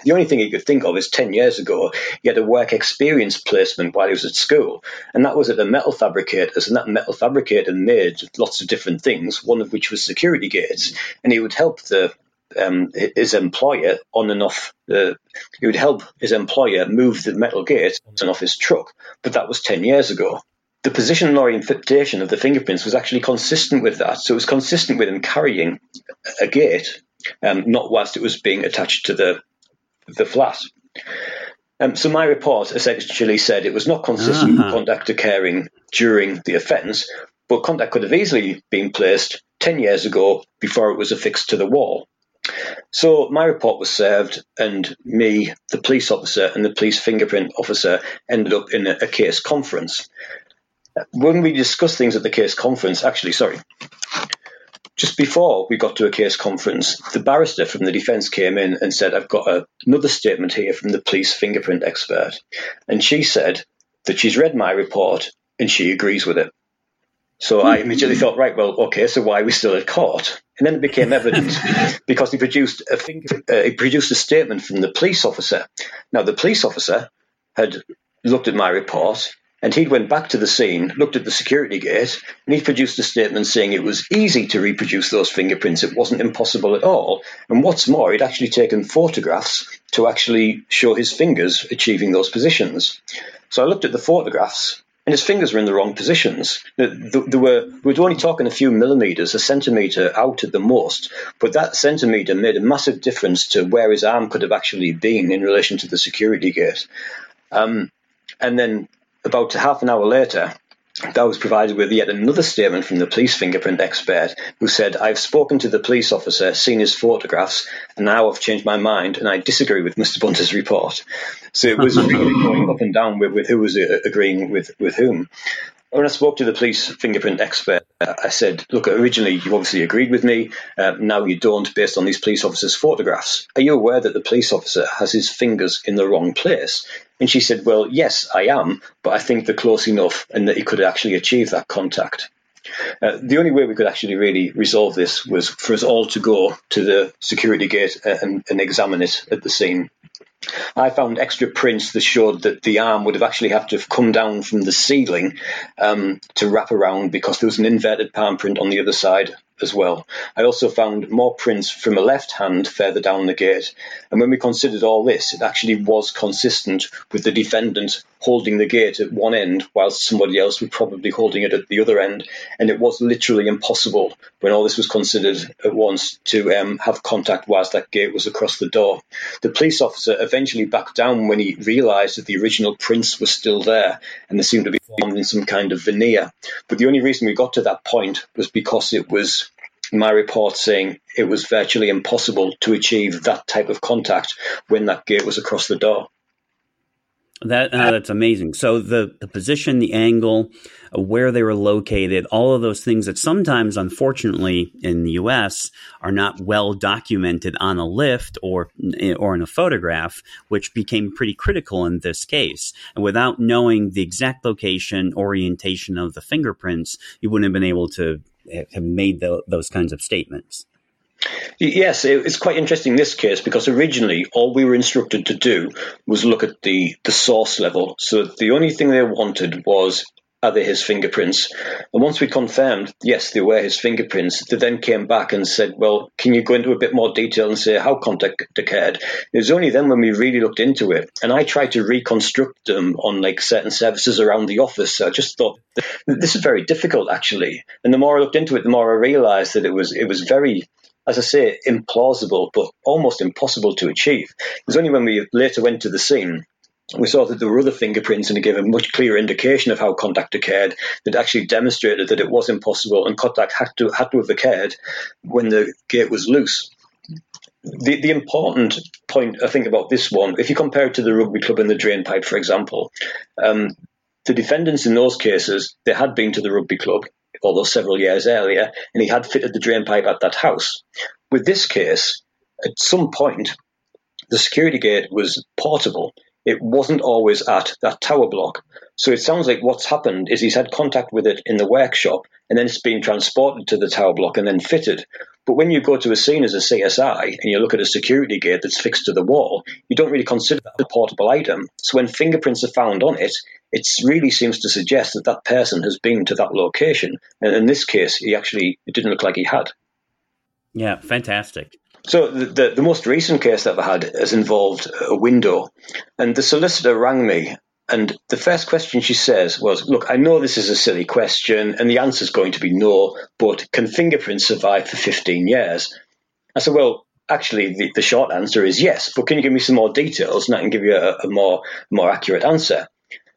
the only thing he could think of is 10 years ago, he had a work experience placement while he was at school, and that was at the metal fabricators, and that metal fabricator made lots of different things, one of which was security gates, and he would help the um, his employer on and off the, he would help his employer move the metal gate on and off his truck, but that was 10 years ago the position and orientation of the fingerprints was actually consistent with that. So it was consistent with him carrying a gate, um, not whilst it was being attached to the the flat. Um, so my report essentially said it was not consistent uh-huh. with contact occurring during the offence, but contact could have easily been placed 10 years ago before it was affixed to the wall. So my report was served, and me, the police officer, and the police fingerprint officer ended up in a, a case conference when we discussed things at the case conference, actually, sorry, just before we got to a case conference, the barrister from the defence came in and said, I've got a, another statement here from the police fingerprint expert. And she said that she's read my report and she agrees with it. So I immediately thought, right, well, okay, so why are we still at court? And then it became evident because he produced a finger, uh, he produced a statement from the police officer. Now, the police officer had looked at my report and he'd went back to the scene, looked at the security gate, and he produced a statement saying it was easy to reproduce those fingerprints. It wasn't impossible at all. And what's more, he'd actually taken photographs to actually show his fingers achieving those positions. So I looked at the photographs, and his fingers were in the wrong positions. There were, we were only talking a few millimeters, a centimeter out at the most, but that centimeter made a massive difference to where his arm could have actually been in relation to the security gate. Um, and then about half an hour later, that was provided with yet another statement from the police fingerprint expert who said, I've spoken to the police officer, seen his photographs, and now I've changed my mind and I disagree with Mr. Bunter's report. So it was really going up and down with, with who was uh, agreeing with, with whom. When I spoke to the police fingerprint expert, I said, look, originally you obviously agreed with me. Uh, now you don't based on these police officers' photographs. Are you aware that the police officer has his fingers in the wrong place? And she said, well, yes, I am, but I think they're close enough and that he could actually achieve that contact. Uh, the only way we could actually really resolve this was for us all to go to the security gate and, and examine it at the scene. I found extra prints that showed that the arm would have actually have to have come down from the ceiling um, to wrap around because there was an inverted palm print on the other side as well. I also found more prints from a left hand further down the gate. And when we considered all this, it actually was consistent with the defendant holding the gate at one end whilst somebody else was probably holding it at the other end. And it was literally impossible when all this was considered at once to um, have contact whilst that gate was across the door. The police officer eventually backed down when he realised that the original prints were still there and they seemed to be formed in some kind of veneer. But the only reason we got to that point was because it was my report saying it was virtually impossible to achieve that type of contact when that gate was across the door. That uh, that's amazing. So the the position, the angle, uh, where they were located, all of those things that sometimes, unfortunately, in the U.S. are not well documented on a lift or or in a photograph, which became pretty critical in this case. And without knowing the exact location, orientation of the fingerprints, you wouldn't have been able to have made the, those kinds of statements. Yes, it's quite interesting this case because originally all we were instructed to do was look at the, the source level. So the only thing they wanted was are they his fingerprints? And once we confirmed, yes, they were his fingerprints, they then came back and said, well, can you go into a bit more detail and say how contact occurred? It was only then when we really looked into it. And I tried to reconstruct them on like certain services around the office. So I just thought this is very difficult actually. And the more I looked into it, the more I realized that it was, it was very, as I say, implausible, but almost impossible to achieve. It was only when we later went to the scene we saw that there were other fingerprints and it gave a much clearer indication of how contact occurred that actually demonstrated that it was impossible and contact had to had to have occurred when the gate was loose. The, the important point I think about this one, if you compare it to the rugby club and the drain pipe, for example, um, the defendants in those cases they had been to the rugby club, although several years earlier, and he had fitted the drain pipe at that house. With this case, at some point, the security gate was portable. It wasn't always at that tower block. So it sounds like what's happened is he's had contact with it in the workshop and then it's been transported to the tower block and then fitted. But when you go to a scene as a CSI and you look at a security gate that's fixed to the wall, you don't really consider that a portable item. So when fingerprints are found on it, it really seems to suggest that that person has been to that location. And in this case, he actually, it didn't look like he had. Yeah, fantastic. So the, the, the most recent case that I had has involved a window, and the solicitor rang me, and the first question she says was, "Look, I know this is a silly question, and the answer is going to be no, but can fingerprints survive for 15 years?" I said, "Well." Actually, the, the short answer is yes, but can you give me some more details and I can give you a, a more more accurate answer?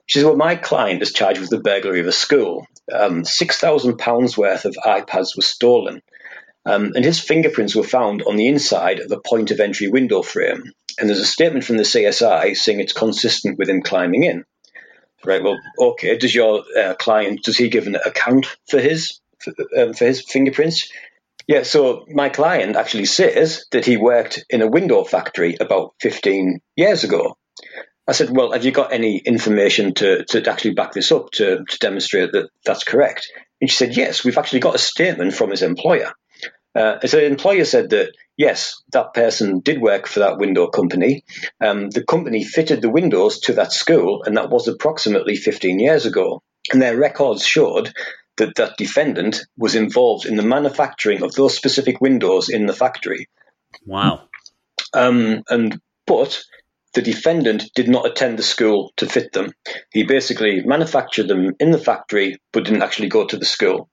She says, Well, my client is charged with the burglary of a school. Um, £6,000 worth of iPads were stolen. Um, and his fingerprints were found on the inside of a point of entry window frame. And there's a statement from the CSI saying it's consistent with him climbing in. Right. Well, okay. Does your uh, client does he give an account for his for, um, for his fingerprints? Yeah. So my client actually says that he worked in a window factory about 15 years ago. I said, well, have you got any information to, to actually back this up to, to demonstrate that that's correct? And she said, yes, we've actually got a statement from his employer. Uh, so the employer said that yes, that person did work for that window company. Um, the company fitted the windows to that school, and that was approximately 15 years ago. And their records showed that that defendant was involved in the manufacturing of those specific windows in the factory. Wow. Um, and but the defendant did not attend the school to fit them. He basically manufactured them in the factory, but didn't actually go to the school.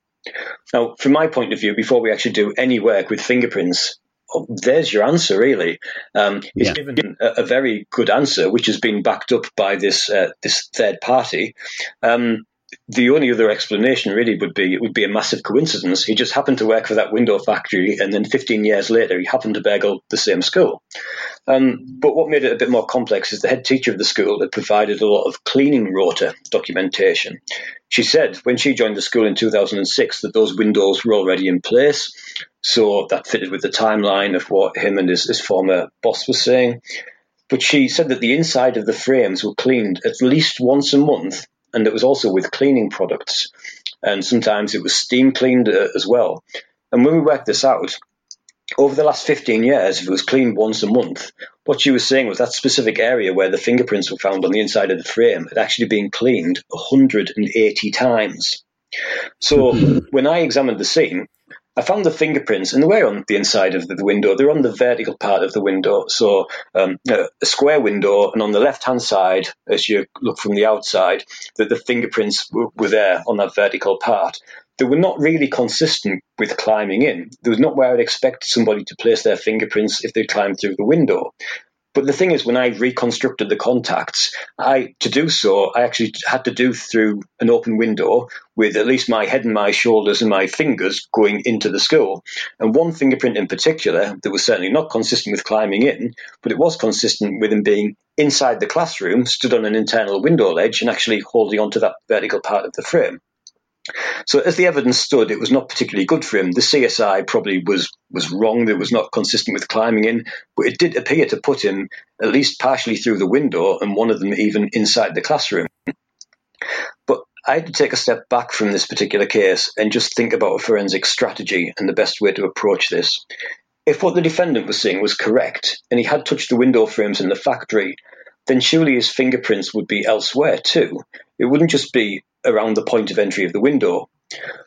Now, from my point of view, before we actually do any work with fingerprints, oh, there's your answer, really. Um, he's yeah. given a, a, very good answer, which has been backed up by this uh, this third party. Um, the only other explanation really would be it would be a massive coincidence. He just happened to work for that window factory, and then 15 years later, he happened to burgle the same school. Um, but what made it a bit more complex is the head teacher of the school had provided a lot of cleaning rota documentation. She said when she joined the school in 2006 that those windows were already in place, so that fitted with the timeline of what him and his, his former boss was saying. But she said that the inside of the frames were cleaned at least once a month, and it was also with cleaning products. And sometimes it was steam cleaned uh, as well. And when we worked this out, over the last 15 years, if it was cleaned once a month, what she was saying was that specific area where the fingerprints were found on the inside of the frame had actually been cleaned 180 times. So when I examined the scene, I found the fingerprints, and they were on the inside of the window. They're on the vertical part of the window, so um, a square window, and on the left-hand side, as you look from the outside, that the fingerprints were, were there on that vertical part they were not really consistent with climbing in. There was not where I'd expect somebody to place their fingerprints if they climbed through the window. But the thing is, when I reconstructed the contacts, I to do so, I actually had to do through an open window with at least my head and my shoulders and my fingers going into the school. And one fingerprint in particular that was certainly not consistent with climbing in, but it was consistent with him being inside the classroom, stood on an internal window ledge, and actually holding onto that vertical part of the frame. So as the evidence stood, it was not particularly good for him. The CSI probably was was wrong. It was not consistent with climbing in, but it did appear to put him at least partially through the window, and one of them even inside the classroom. But I had to take a step back from this particular case and just think about a forensic strategy and the best way to approach this. If what the defendant was saying was correct, and he had touched the window frames in the factory, then surely his fingerprints would be elsewhere too. It wouldn't just be around the point of entry of the window.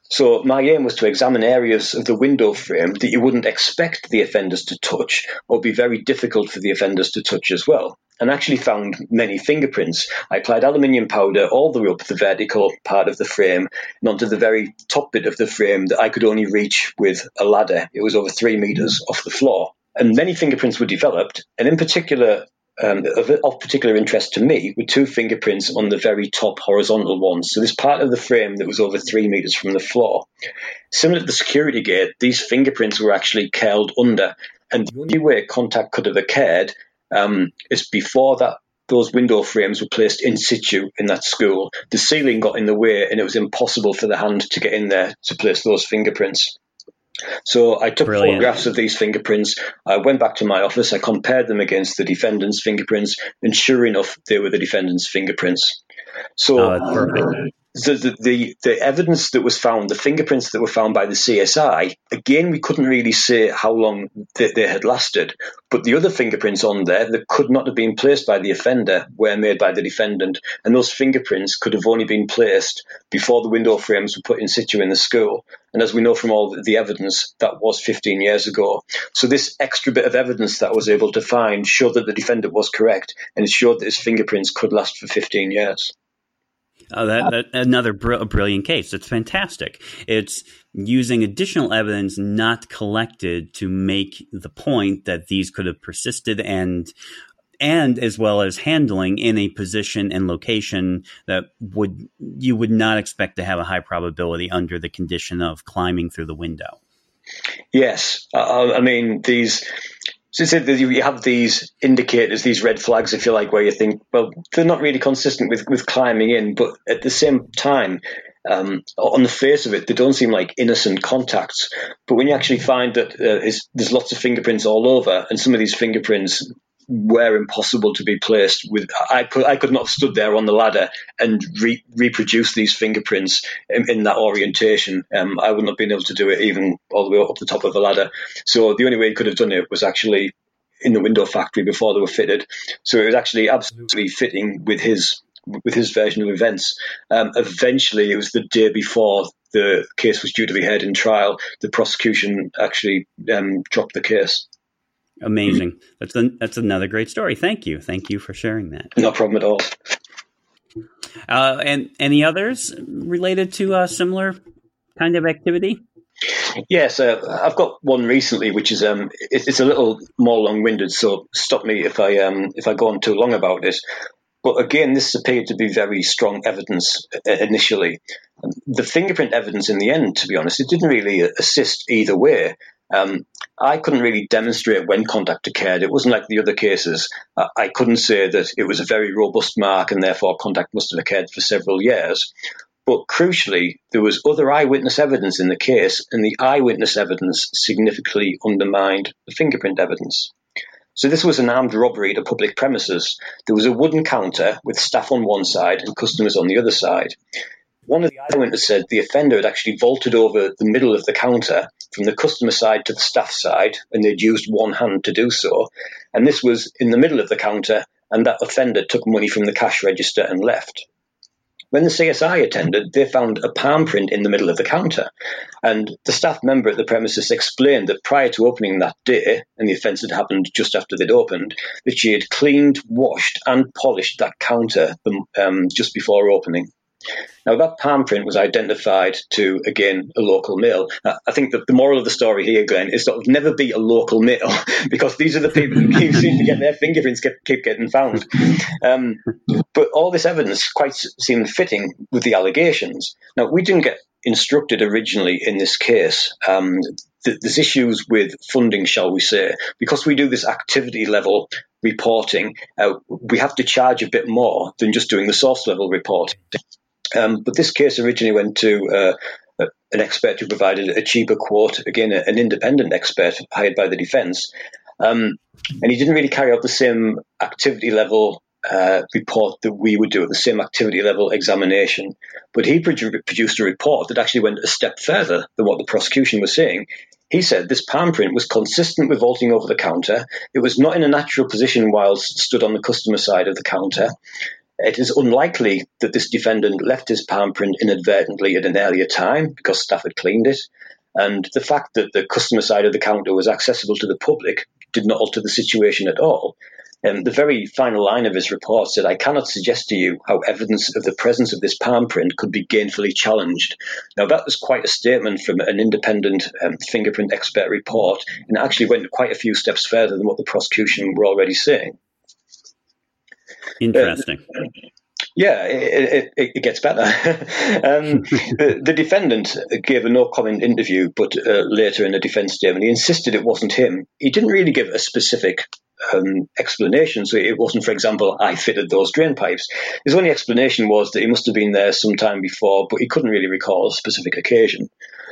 So my aim was to examine areas of the window frame that you wouldn't expect the offenders to touch or be very difficult for the offenders to touch as well. And actually found many fingerprints. I applied aluminium powder all the way up the vertical part of the frame and onto the very top bit of the frame that I could only reach with a ladder. It was over three meters off the floor. And many fingerprints were developed, and in particular, um, of, of, particular interest to me were two fingerprints on the very top horizontal ones. So this part of the frame that was over three meters from the floor. Similar to the security gate, these fingerprints were actually curled under, and the only way contact could have occurred um, is before that those window frames were placed in situ in that school. The ceiling got in the way, and it was impossible for the hand to get in there to place those fingerprints. So I took Brilliant. photographs of these fingerprints. I went back to my office. I compared them against the defendant's fingerprints, and sure enough, they were the defendant's fingerprints. So oh, the, the, the evidence that was found, the fingerprints that were found by the CSI, again, we couldn't really say how long they, they, had lasted. But the other fingerprints on there that could not have been placed by the offender were made by the defendant. And those fingerprints could have only been placed before the window frames were put in situ in the school. And as we know from all the evidence, that was 15 years ago. So this extra bit of evidence that I was able to find showed that the defendant was correct, and showed that his fingerprints could last for 15 years. Oh, that, that another br- brilliant case. It's fantastic. It's using additional evidence not collected to make the point that these could have persisted and and as well as handling in a position and location that would you would not expect to have a high probability under the condition of climbing through the window. Yes, uh, I mean these so you have these indicators, these red flags, if you like, where you think, well, they're not really consistent with, with climbing in, but at the same time, um, on the face of it, they don't seem like innocent contacts. But when you actually find that uh, there's lots of fingerprints all over, and some of these fingerprints were impossible to be placed with I could I could not have stood there on the ladder and re- reproduce these fingerprints in, in that orientation. Um, I would not have been able to do it even all the way up the top of the ladder. So the only way he could have done it was actually in the window factory before they were fitted. So it was actually absolutely fitting with his with his version of events. Um, eventually, it was the day before the case was due to be heard in trial. The prosecution actually um, dropped the case. Amazing. That's an, that's another great story. Thank you. Thank you for sharing that. No problem at all. Uh, and any others related to a similar kind of activity? Yes, uh, I've got one recently, which is um, it, it's a little more long-winded. So stop me if I um, if I go on too long about this. But again, this appeared to be very strong evidence uh, initially. The fingerprint evidence, in the end, to be honest, it didn't really assist either way. Um, I couldn't really demonstrate when contact occurred. It wasn't like the other cases. Uh, I couldn't say that it was a very robust mark and therefore contact must have occurred for several years. But crucially, there was other eyewitness evidence in the case, and the eyewitness evidence significantly undermined the fingerprint evidence. So this was an armed robbery a public premises. There was a wooden counter with staff on one side and customers on the other side. One of the eyewitnesses said the offender had actually vaulted over the middle of the counter from the customer side to the staff side, and they'd used one hand to do so. And this was in the middle of the counter, and that offender took money from the cash register and left. When the CSI attended, they found a palm print in the middle of the counter. And the staff member at the premises explained that prior to opening that day, and the offence had happened just after they'd opened, that she had cleaned, washed, and polished that counter um, just before opening. Now, that palm print was identified to, again, a local male. I think that the moral of the story here, Glenn, is that never be a local mill because these are the people who seem to get their fingerprints get, keep getting found. Um, but all this evidence quite seemed fitting with the allegations. Now, we didn't get instructed originally in this case. Um, th- there's issues with funding, shall we say, because we do this activity level reporting. Uh, we have to charge a bit more than just doing the source level reporting. Um, but this case originally went to uh, an expert who provided a cheaper quote, again, an independent expert hired by the defence. Um, and he didn't really carry out the same activity level uh, report that we would do, the same activity level examination. But he produ- produced a report that actually went a step further than what the prosecution was saying. He said this palm print was consistent with vaulting over the counter. It was not in a natural position whilst stood on the customer side of the counter. It is unlikely that this defendant left his palm print inadvertently at an earlier time because staff had cleaned it. And the fact that the customer side of the counter was accessible to the public did not alter the situation at all. And the very final line of his report said, I cannot suggest to you how evidence of the presence of this palm print could be gainfully challenged. Now, that was quite a statement from an independent um, fingerprint expert report, and actually went quite a few steps further than what the prosecution were already saying. Interesting. Uh, yeah, it, it, it, gets better. um, the, the, defendant gave a no comment interview, but uh, later in the defense statement, he insisted it wasn't him. He didn't really give a specific um, explanation. So it wasn't, for example, I fitted those drain pipes. His only explanation was that he must have been there sometime before, but he couldn't really recall a specific occasion.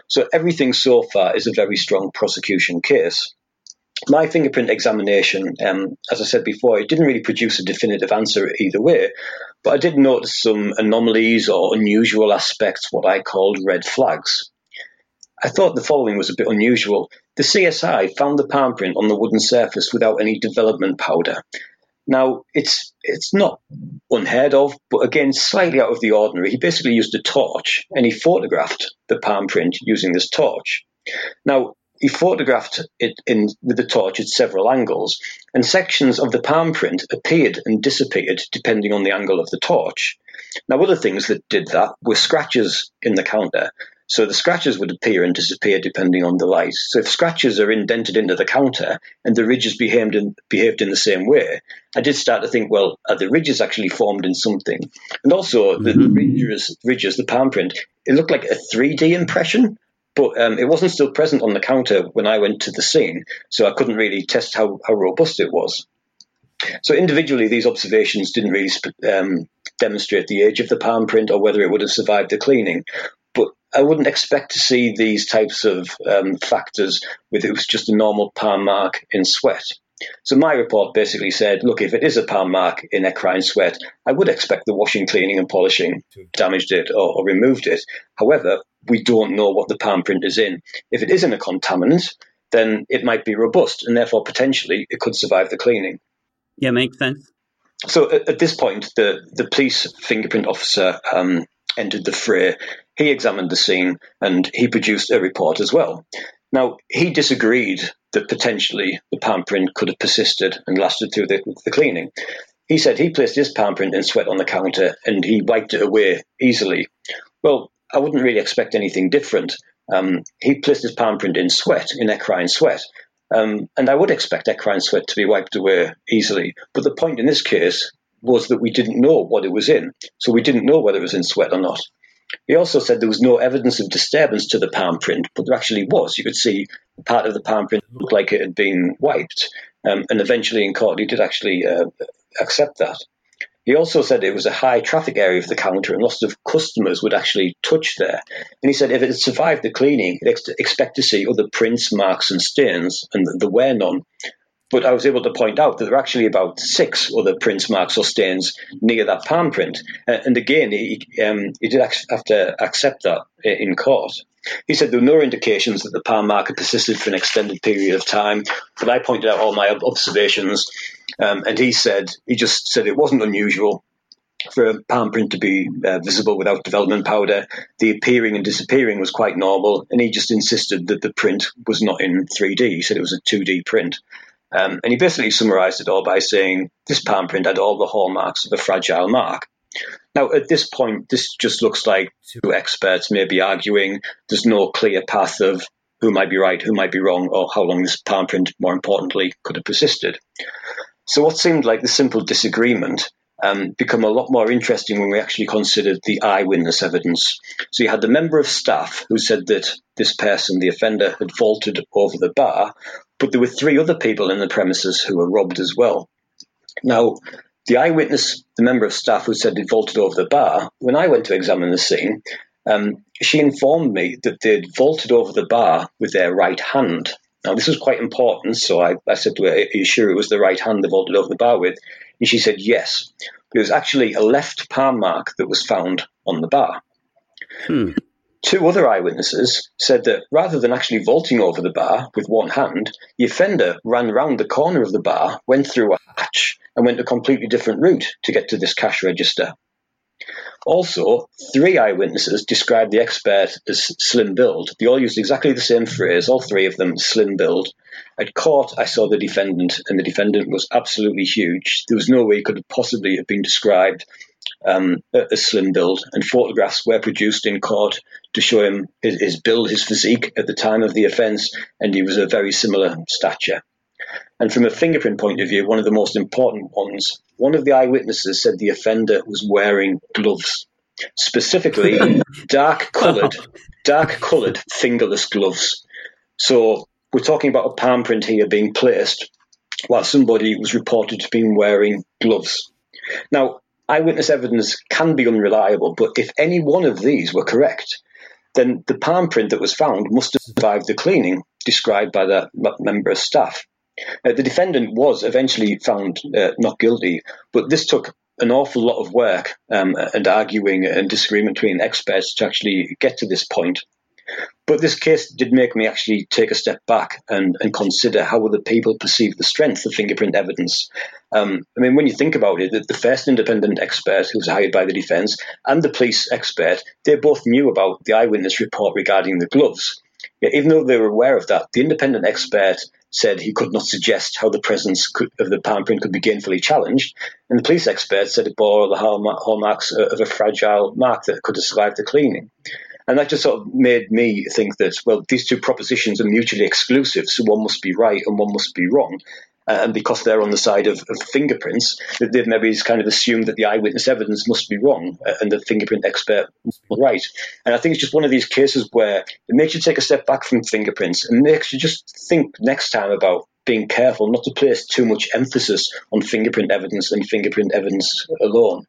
So everything so far is a very strong prosecution case my fingerprint examination, um, as I said before, it didn't really produce a definitive answer either way, but I did notice some anomalies or unusual aspects, what I called red flags. I thought the following was a bit unusual. The CSI found the palm print on the wooden surface without any development powder. Now, it's it's not unheard of, but again, slightly out of the ordinary. He basically used a torch and he photographed the palm print using this torch. Now, he photographed it in, with the torch at several angles, and sections of the palm print appeared and disappeared depending on the angle of the torch. Now, other things that did that were scratches in the counter. So the scratches would appear and disappear depending on the light. So if scratches are indented into the counter and the ridges behaved in, behaved in the same way, I did start to think, well, are the ridges actually formed in something? And also the, mm-hmm. the ridges, ridges, the palm print, it looked like a 3D impression but um, it wasn't still present on the counter when I went to the scene, so I couldn't really test how, how robust it was. So individually, these observations didn't really um, demonstrate the age of the palm print or whether it would have survived the cleaning. But I wouldn't expect to see these types of um, factors with it was just a normal palm mark in sweat. So my report basically said, look, if it is a palm mark in eccrine sweat, I would expect the washing, cleaning, and polishing damaged it or, or removed it. However, we don't know what the palm print is in. If it isn't a contaminant, then it might be robust, and therefore potentially it could survive the cleaning. Yeah, makes sense. So at, at this point, the the police fingerprint officer um, entered the fray. He examined the scene and he produced a report as well. Now he disagreed that potentially the palm print could have persisted and lasted through the, the cleaning. He said he placed his palm print in sweat on the counter and he wiped it away easily. Well, I wouldn't really expect anything different. Um, he placed his palm print in sweat, in eccrine sweat. Um, and I would expect eccrine sweat to be wiped away easily. But the point in this case was that we didn't know what it was in. So we didn't know whether it was in sweat or not. He also said there was no evidence of disturbance to the palm print, but there actually was. You could see part of the palm print looked like it had been wiped. Um, and eventually in court, he did actually uh, accept that. He also said it was a high traffic area of the counter and lots of customers would actually touch there. And he said if it survived the cleaning, he'd ex- expect to see other prints, marks, and stains, and there were none. But I was able to point out that there were actually about six other prints, marks, or stains near that palm print. And again, he, um, he did have to accept that in court. He said there were no indications that the palm mark had persisted for an extended period of time, but I pointed out all my observations, um, and he said he just said it wasn't unusual. for a palm print to be uh, visible without development powder. The appearing and disappearing was quite normal, and he just insisted that the print was not in 3D. He said it was a 2D print. Um, and he basically summarized it all by saying this palm print had all the hallmarks of a fragile mark. Now, at this point, this just looks like two experts may be arguing. There's no clear path of who might be right, who might be wrong, or how long this palm print, more importantly, could have persisted. So, what seemed like the simple disagreement um, become a lot more interesting when we actually considered the eyewitness evidence. So you had the member of staff who said that this person, the offender, had vaulted over the bar, but there were three other people in the premises who were robbed as well. Now, the eyewitness, the member of staff who said they'd vaulted over the bar, when I went to examine the scene, um, she informed me that they'd vaulted over the bar with their right hand. Now, this was quite important, so I, I said to her, Are you sure it was the right hand they vaulted over the bar with? And she said yes. It was actually a left palm mark that was found on the bar. Hmm. Two other eyewitnesses said that rather than actually vaulting over the bar with one hand, the offender ran round the corner of the bar, went through a hatch, and went a completely different route to get to this cash register. Also, three eyewitnesses described the expert as slim build. They all used exactly the same phrase, all three of them slim build. At court, I saw the defendant, and the defendant was absolutely huge. There was no way he could possibly have been described um, as slim build, and photographs were produced in court to show him his, his build, his physique at the time of the offence, and he was a very similar stature. And from a fingerprint point of view, one of the most important ones, one of the eyewitnesses said the offender was wearing gloves, specifically dark coloured, dark coloured fingerless gloves. So we're talking about a palm print here being placed while somebody was reported to be wearing gloves. Now, eyewitness evidence can be unreliable, but if any one of these were correct, then the palm print that was found must have survived the cleaning described by that member of staff. Uh, the defendant was eventually found uh, not guilty, but this took an awful lot of work um, and arguing and disagreement between experts to actually get to this point. But this case did make me actually take a step back and, and consider how other people perceive the strength of fingerprint evidence. Um, I mean, when you think about it, the, the first independent expert who was hired by the defence and the police expert, they both knew about the eyewitness report regarding the gloves. Yeah, even though they were aware of that, the independent expert said he could not suggest how the presence could, of the palm print could be gainfully challenged, and the police expert said it bore the hallmarks of a fragile mark that could have survived the cleaning. And that just sort of made me think that, well, these two propositions are mutually exclusive, so one must be right and one must be wrong. Uh, and because they're on the side of, of fingerprints, they've maybe kind of assumed that the eyewitness evidence must be wrong uh, and the fingerprint expert right. And I think it's just one of these cases where it makes you take a step back from fingerprints and makes you just think next time about being careful not to place too much emphasis on fingerprint evidence and fingerprint evidence alone.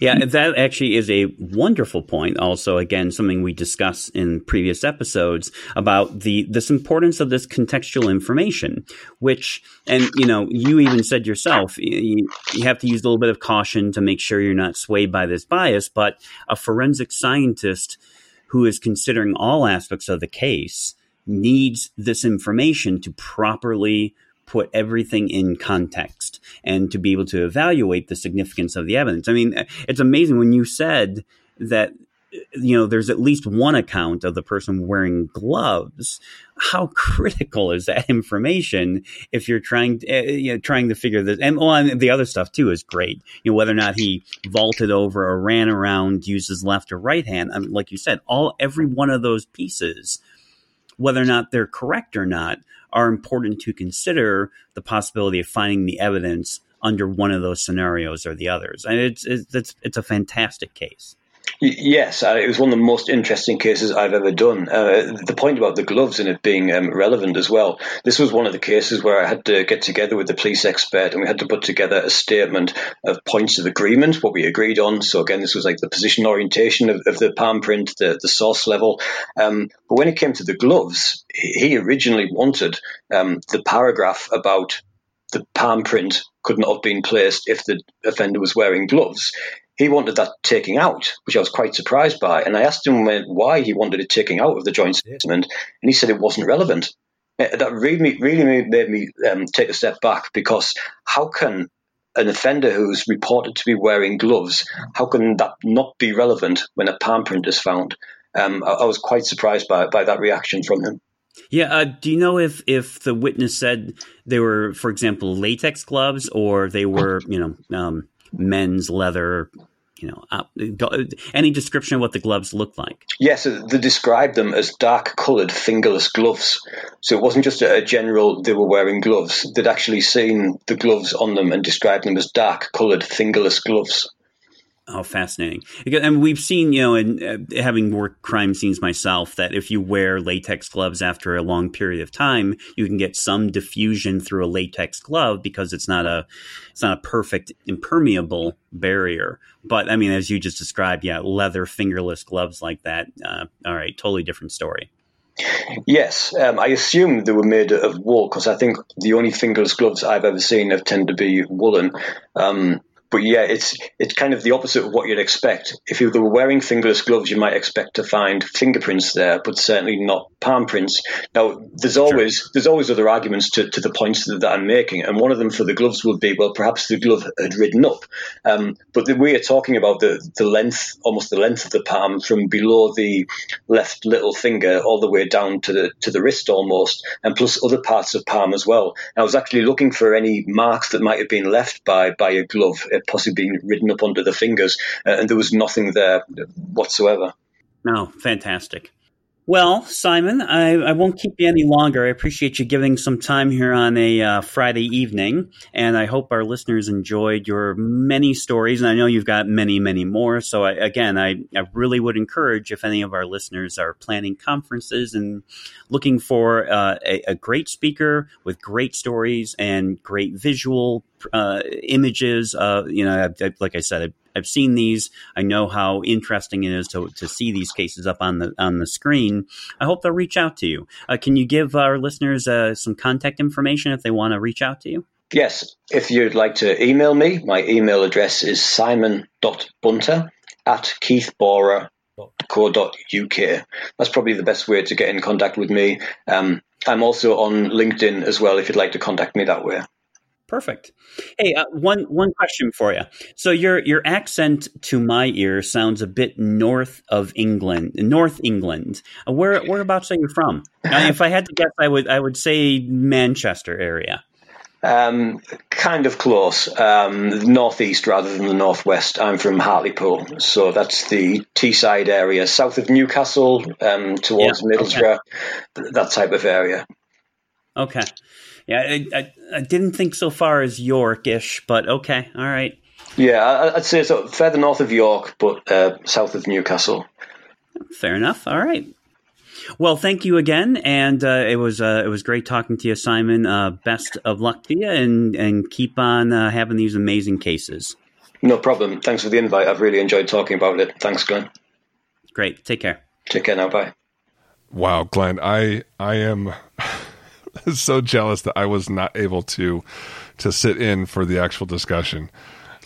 Yeah, that actually is a wonderful point. Also, again, something we discussed in previous episodes about the this importance of this contextual information, which, and you know, you even said yourself, you, you have to use a little bit of caution to make sure you're not swayed by this bias. But a forensic scientist who is considering all aspects of the case needs this information to properly put everything in context and to be able to evaluate the significance of the evidence. I mean, it's amazing when you said that you know there's at least one account of the person wearing gloves how critical is that information if you're trying to, uh, you know, trying to figure this and, well, and the other stuff too is great you know whether or not he vaulted over or ran around used his left or right hand I mean, like you said all every one of those pieces whether or not they're correct or not are important to consider the possibility of finding the evidence under one of those scenarios or the others. And it's it's it's a fantastic case. Yes, uh, it was one of the most interesting cases I've ever done. Uh, the point about the gloves and it being um, relevant as well. This was one of the cases where I had to get together with the police expert and we had to put together a statement of points of agreement, what we agreed on. So again, this was like the position orientation of, of the palm print, the, the source level. Um, but when it came to the gloves, he originally wanted um, the paragraph about the palm print could not have been placed if the offender was wearing gloves he wanted that taking out, which I was quite surprised by. And I asked him why he wanted it taking out of the joint statement, and he said it wasn't relevant. Uh, that really, really made me um, take a step back because how can an offender who's reported to be wearing gloves, how can that not be relevant when a palm print is found? Um, I, I, was quite surprised by, by that reaction from him. Yeah. Uh, do you know if, if the witness said they were, for example, latex gloves or they were, you know, um, men's leather you know, uh, any description of what the gloves looked like? Yes, they described them as dark coloured fingerless gloves. So it wasn't just a general they were wearing gloves. They'd actually seen the gloves on them and described them as dark coloured fingerless gloves. Oh, fascinating! And we've seen, you know, in uh, having worked crime scenes myself, that if you wear latex gloves after a long period of time, you can get some diffusion through a latex glove because it's not a it's not a perfect impermeable barrier. But I mean, as you just described, yeah, leather fingerless gloves like that. Uh, all right, totally different story. Yes, um, I assume they were made of wool because I think the only fingerless gloves I've ever seen have tended to be woolen. Um, but yeah, it's it's kind of the opposite of what you'd expect. If you were wearing fingerless gloves, you might expect to find fingerprints there, but certainly not palm prints. Now, there's always sure. there's always other arguments to, to the points that, that, I'm making, and one of them for the gloves would be, well, perhaps the glove had ridden up. Um, but the, we are talking about the the length, almost the length of the palm from below the left little finger all the way down to the to the wrist almost, and plus other parts of palm as well. And I was actually looking for any marks that might have been left by by a glove possibly being ridden up under the fingers, uh, and there was nothing there whatsoever. No, fantastic. Well, Simon, I, I, won't keep you any longer. I appreciate you giving some time here on a uh, Friday evening, and I hope our listeners enjoyed your many stories. And I know you've got many, many more. So, I, again, I, I really would encourage if any of our listeners are planning conferences and looking for uh, a, a, great speaker with great stories and great visual uh, images. Uh, you know, like I said, I've seen these. I know how interesting it is to, to see these cases up on the on the screen. I hope they'll reach out to you. Uh, can you give our listeners uh, some contact information if they want to reach out to you? Yes. If you'd like to email me, my email address is simon.bunter at keithborer.co.uk. That's probably the best way to get in contact with me. Um, I'm also on LinkedIn as well if you'd like to contact me that way. Perfect. Hey, uh, one one question for you. So your your accent to my ear sounds a bit north of England, North England. Uh, where whereabouts are you from? Now, if I had to guess, I would I would say Manchester area. Um, kind of close, um, northeast rather than the northwest. I'm from Hartlepool, so that's the Teesside area, south of Newcastle, um, towards yeah, Middlesbrough, okay. that type of area. Okay. Yeah, I, I, I didn't think so far as Yorkshire, but okay, all right. Yeah, I'd say so further north of York, but uh, south of Newcastle. Fair enough. All right. Well, thank you again, and uh, it was uh, it was great talking to you, Simon. Uh, best of luck to you, and and keep on uh, having these amazing cases. No problem. Thanks for the invite. I've really enjoyed talking about it. Thanks, Glenn. Great. Take care. Take care now. Bye. Wow, Glenn, I I am so jealous that I was not able to to sit in for the actual discussion.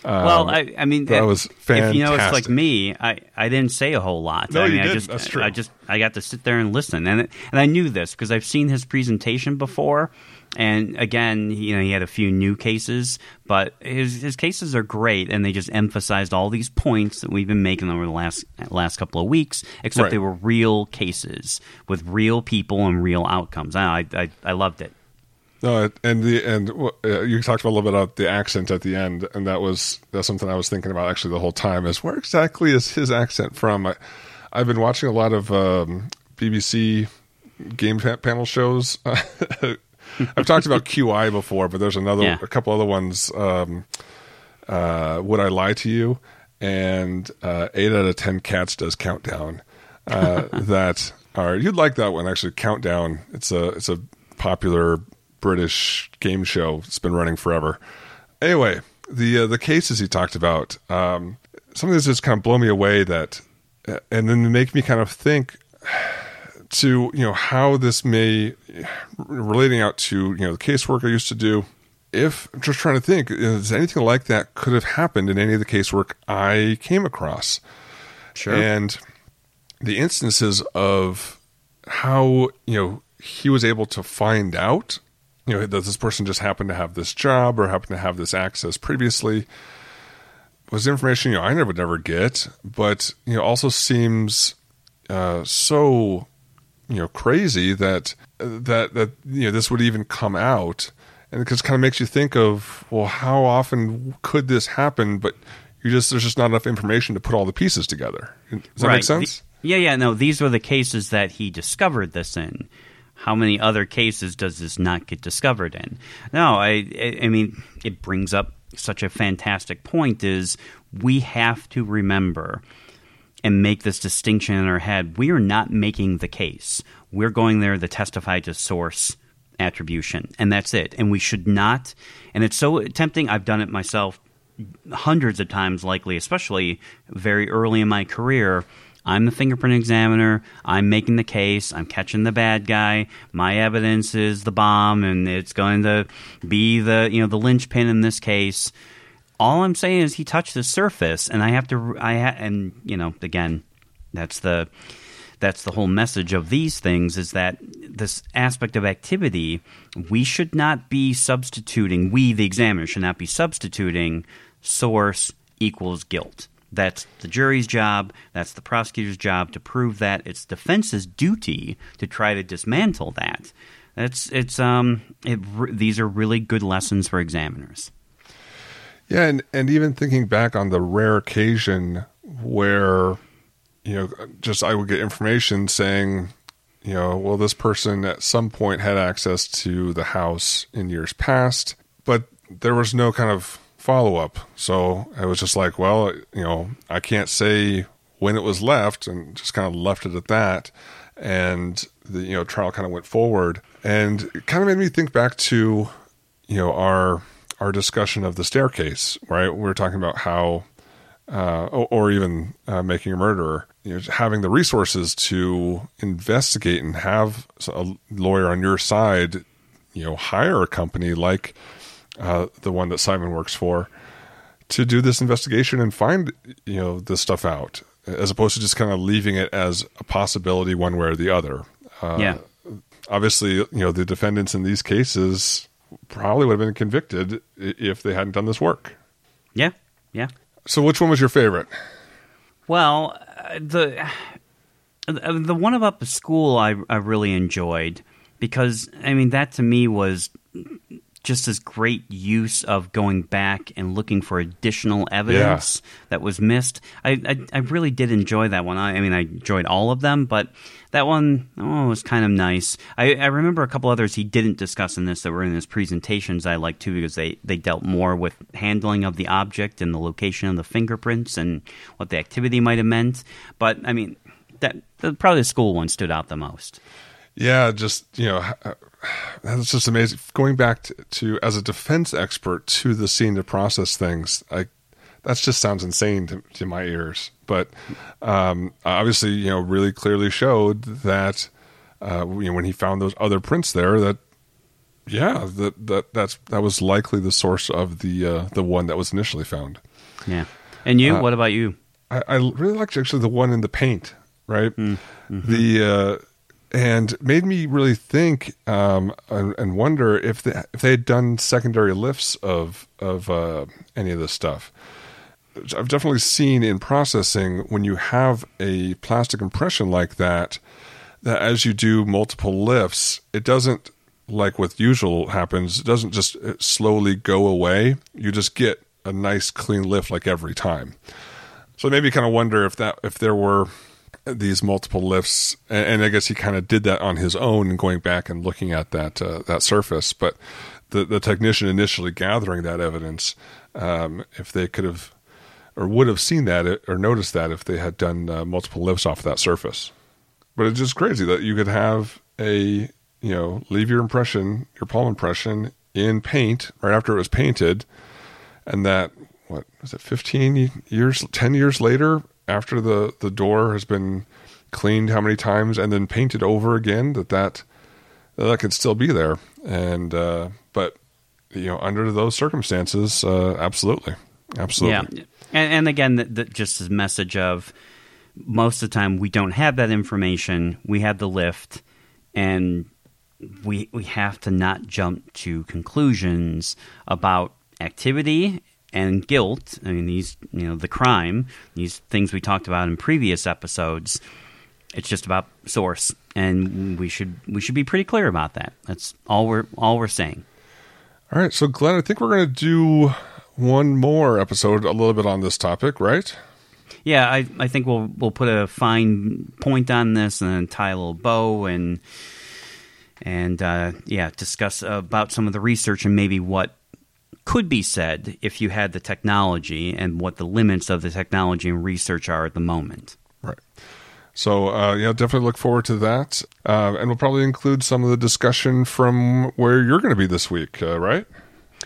Um, well, I, I mean, that if, was fantastic. If you know, it's like me. I, I didn't say a whole lot. No, I mean, you didn't. I just, That's true. I just I got to sit there and listen, and and I knew this because I've seen his presentation before, and again, you know, he had a few new cases, but his his cases are great, and they just emphasized all these points that we've been making over the last last couple of weeks. Except right. they were real cases with real people and real outcomes. I I, I loved it. No, and the and uh, you talked a little bit about the accent at the end, and that was that's something I was thinking about actually the whole time. Is where exactly is his accent from? I, have been watching a lot of um, BBC game panel shows. I've talked about QI before, but there's another yeah. a couple other ones. Um, uh, Would I lie to you? And uh, eight out of ten cats does countdown. Uh, that are you'd like that one actually? Countdown. It's a it's a popular British game show. It's been running forever. Anyway, the uh, the cases he talked about, um, some of this just kind of blow me away. That, uh, and then make me kind of think to you know how this may relating out to you know the casework I used to do. If I'm just trying to think, is anything like that could have happened in any of the casework I came across? Sure. And the instances of how you know he was able to find out you know, does this person just happened to have this job or happened to have this access previously? Was information you know I never would never get, but you know also seems uh, so you know crazy that that that you know this would even come out, and it just kind of makes you think of well, how often could this happen? But you just there's just not enough information to put all the pieces together. Does that Right. make sense? The- yeah, yeah. No, these were the cases that he discovered this in. How many other cases does this not get discovered in? No, I, I, I mean, it brings up such a fantastic point. Is we have to remember and make this distinction in our head. We are not making the case. We're going there to testify to source attribution, and that's it. And we should not. And it's so tempting. I've done it myself hundreds of times, likely, especially very early in my career. I'm the fingerprint examiner. I'm making the case. I'm catching the bad guy. My evidence is the bomb, and it's going to be the you know the linchpin in this case. All I'm saying is he touched the surface, and I have to. I ha- and you know again, that's the that's the whole message of these things is that this aspect of activity we should not be substituting we the examiner should not be substituting source equals guilt. That's the jury's job that's the prosecutor's job to prove that. It's defense's duty to try to dismantle that. That's it's um it, these are really good lessons for examiners Yeah, and and even thinking back on the rare occasion where you know just I would get information saying you know well this person at some point had access to the house in years past but there was no kind of follow up so I was just like well you know I can't say when it was left and just kind of left it at that. And the you know trial kind of went forward. And it kind of made me think back to you know our our discussion of the staircase right? We were talking about how uh, or, even uh, making a murderer you know having the resources to investigate and have a lawyer on your side you know hire a company like uh, the one that Simon works for to do this investigation and find you know this stuff out as opposed to just kind of leaving it as a possibility one way or the other. Uh, yeah. obviously, you know, the defendants in these cases probably would have been convicted if they hadn't done this work. yeah yeah So, which one was your favorite? Well, uh, the uh, the one about the school I I really enjoyed because I mean that to me was just this great use of going back and looking for additional evidence that was missed. I, I I really did enjoy that one. I, I mean I enjoyed all of them, but that one oh was kind of nice. I, I remember a couple others he didn't discuss in this that were in his presentations I liked too because they, they dealt more with handling of the object and the location of the fingerprints and what the activity might have meant. But I mean that the, probably the school one stood out the most. Yeah, just you know, that's just amazing. Going back to, to as a defense expert to the scene to process things, I that just sounds insane to, to my ears. But um, obviously, you know, really clearly showed that uh, you know when he found those other prints there that yeah that that that's that was likely the source of the uh, the one that was initially found. Yeah. And you? what about you? I, I really liked actually the one in the paint, right? The uh, and made me really think um, and, and wonder if they, if they had done secondary lifts of of uh, any of this stuff. I've definitely seen in processing when you have a plastic impression like that, that as you do multiple lifts, it doesn't like with usual happens. It doesn't just uh, slowly go away. You just get a nice clean lift like every time. So maybe kind of wonder if that if there were these multiple lifts, and, and I guess he kind of did that on his own, going back and looking at that uh, that surface. But the the technician initially gathering that evidence, um, if they could have or would have seen that or noticed that if they had done uh, multiple lifts off that surface. But it's just crazy that you could have a you know leave your impression, your palm impression in paint right after it was painted, and that what was it, fifteen years, ten years later, after the the door has been cleaned how many times and then painted over again, that that that could still be there, and uh, but you know under those circumstances, uh, absolutely, absolutely. Yeah, and, and again, the, the, just this message of most of the time we don't have that information. We have the lift, and we we have to not jump to conclusions about activity and guilt. I mean, these you know the crime, these things we talked about in previous episodes. It's just about source, and we should we should be pretty clear about that. That's all we're all we're saying. All right, so Glenn, I think we're going to do one more episode a little bit on this topic, right? Yeah, I, I think we'll we'll put a fine point on this and then tie a little bow and and uh, yeah, discuss about some of the research and maybe what could be said if you had the technology and what the limits of the technology and research are at the moment. Right. So uh, yeah, definitely look forward to that, uh, and we'll probably include some of the discussion from where you're going to be this week, uh, right?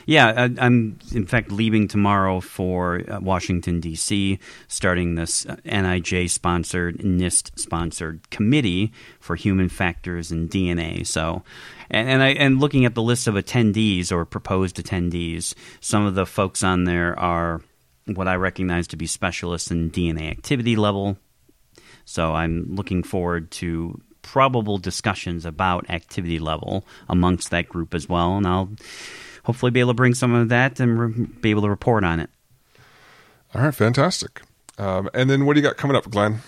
Yeah, I, am in fact leaving tomorrow for uh, Washington D.C., starting this uh, NIJ sponsored, NIST sponsored committee for human factors and DNA. So, and, and I and looking at the list of attendees or proposed attendees, some of the folks on there are what I recognize to be specialists in DNA activity level so I'm looking forward to probable discussions about activity level amongst that group as well, and I'll hopefully be able to bring some of that and re- be able to report on it. All right, fantastic. Um, and then what do you got coming up, Glenn?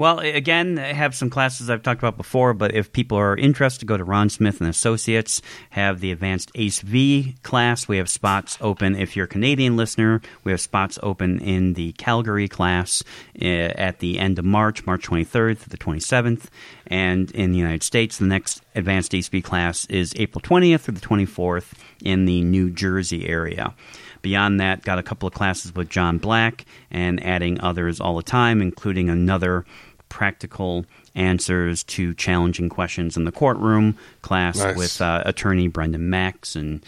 Well, again, I have some classes I've talked about before, but if people are interested, go to Ron Smith and Associates. Have the Advanced ACE V class. We have spots open. If you're a Canadian listener, we have spots open in the Calgary class eh, at the end of March, March 23rd to the 27th. And in the United States, the next Advanced ACE V class is April 20th through the 24th in the New Jersey area. Beyond that, got a couple of classes with John Black and adding others all the time, including another practical answers to challenging questions in the courtroom class nice. with uh, attorney Brendan Max and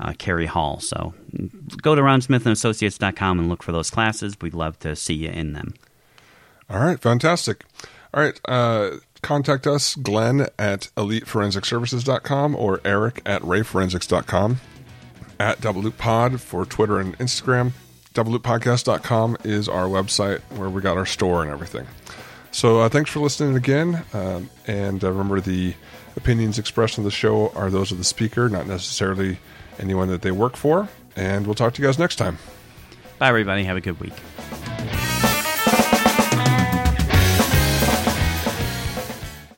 uh, Carrie Hall. So go to ronsmithandassociates.com and look for those classes. We'd love to see you in them. All right, fantastic. All right, uh, contact us, Glenn at eliteforensicservices.com or Eric at rayforensics.com at Double Loop Pod for Twitter and Instagram. DoubleLoopPodcast.com is our website where we got our store and everything. So uh, thanks for listening again. Um, and uh, remember, the opinions expressed on the show are those of the speaker, not necessarily anyone that they work for. And we'll talk to you guys next time. Bye, everybody. Have a good week.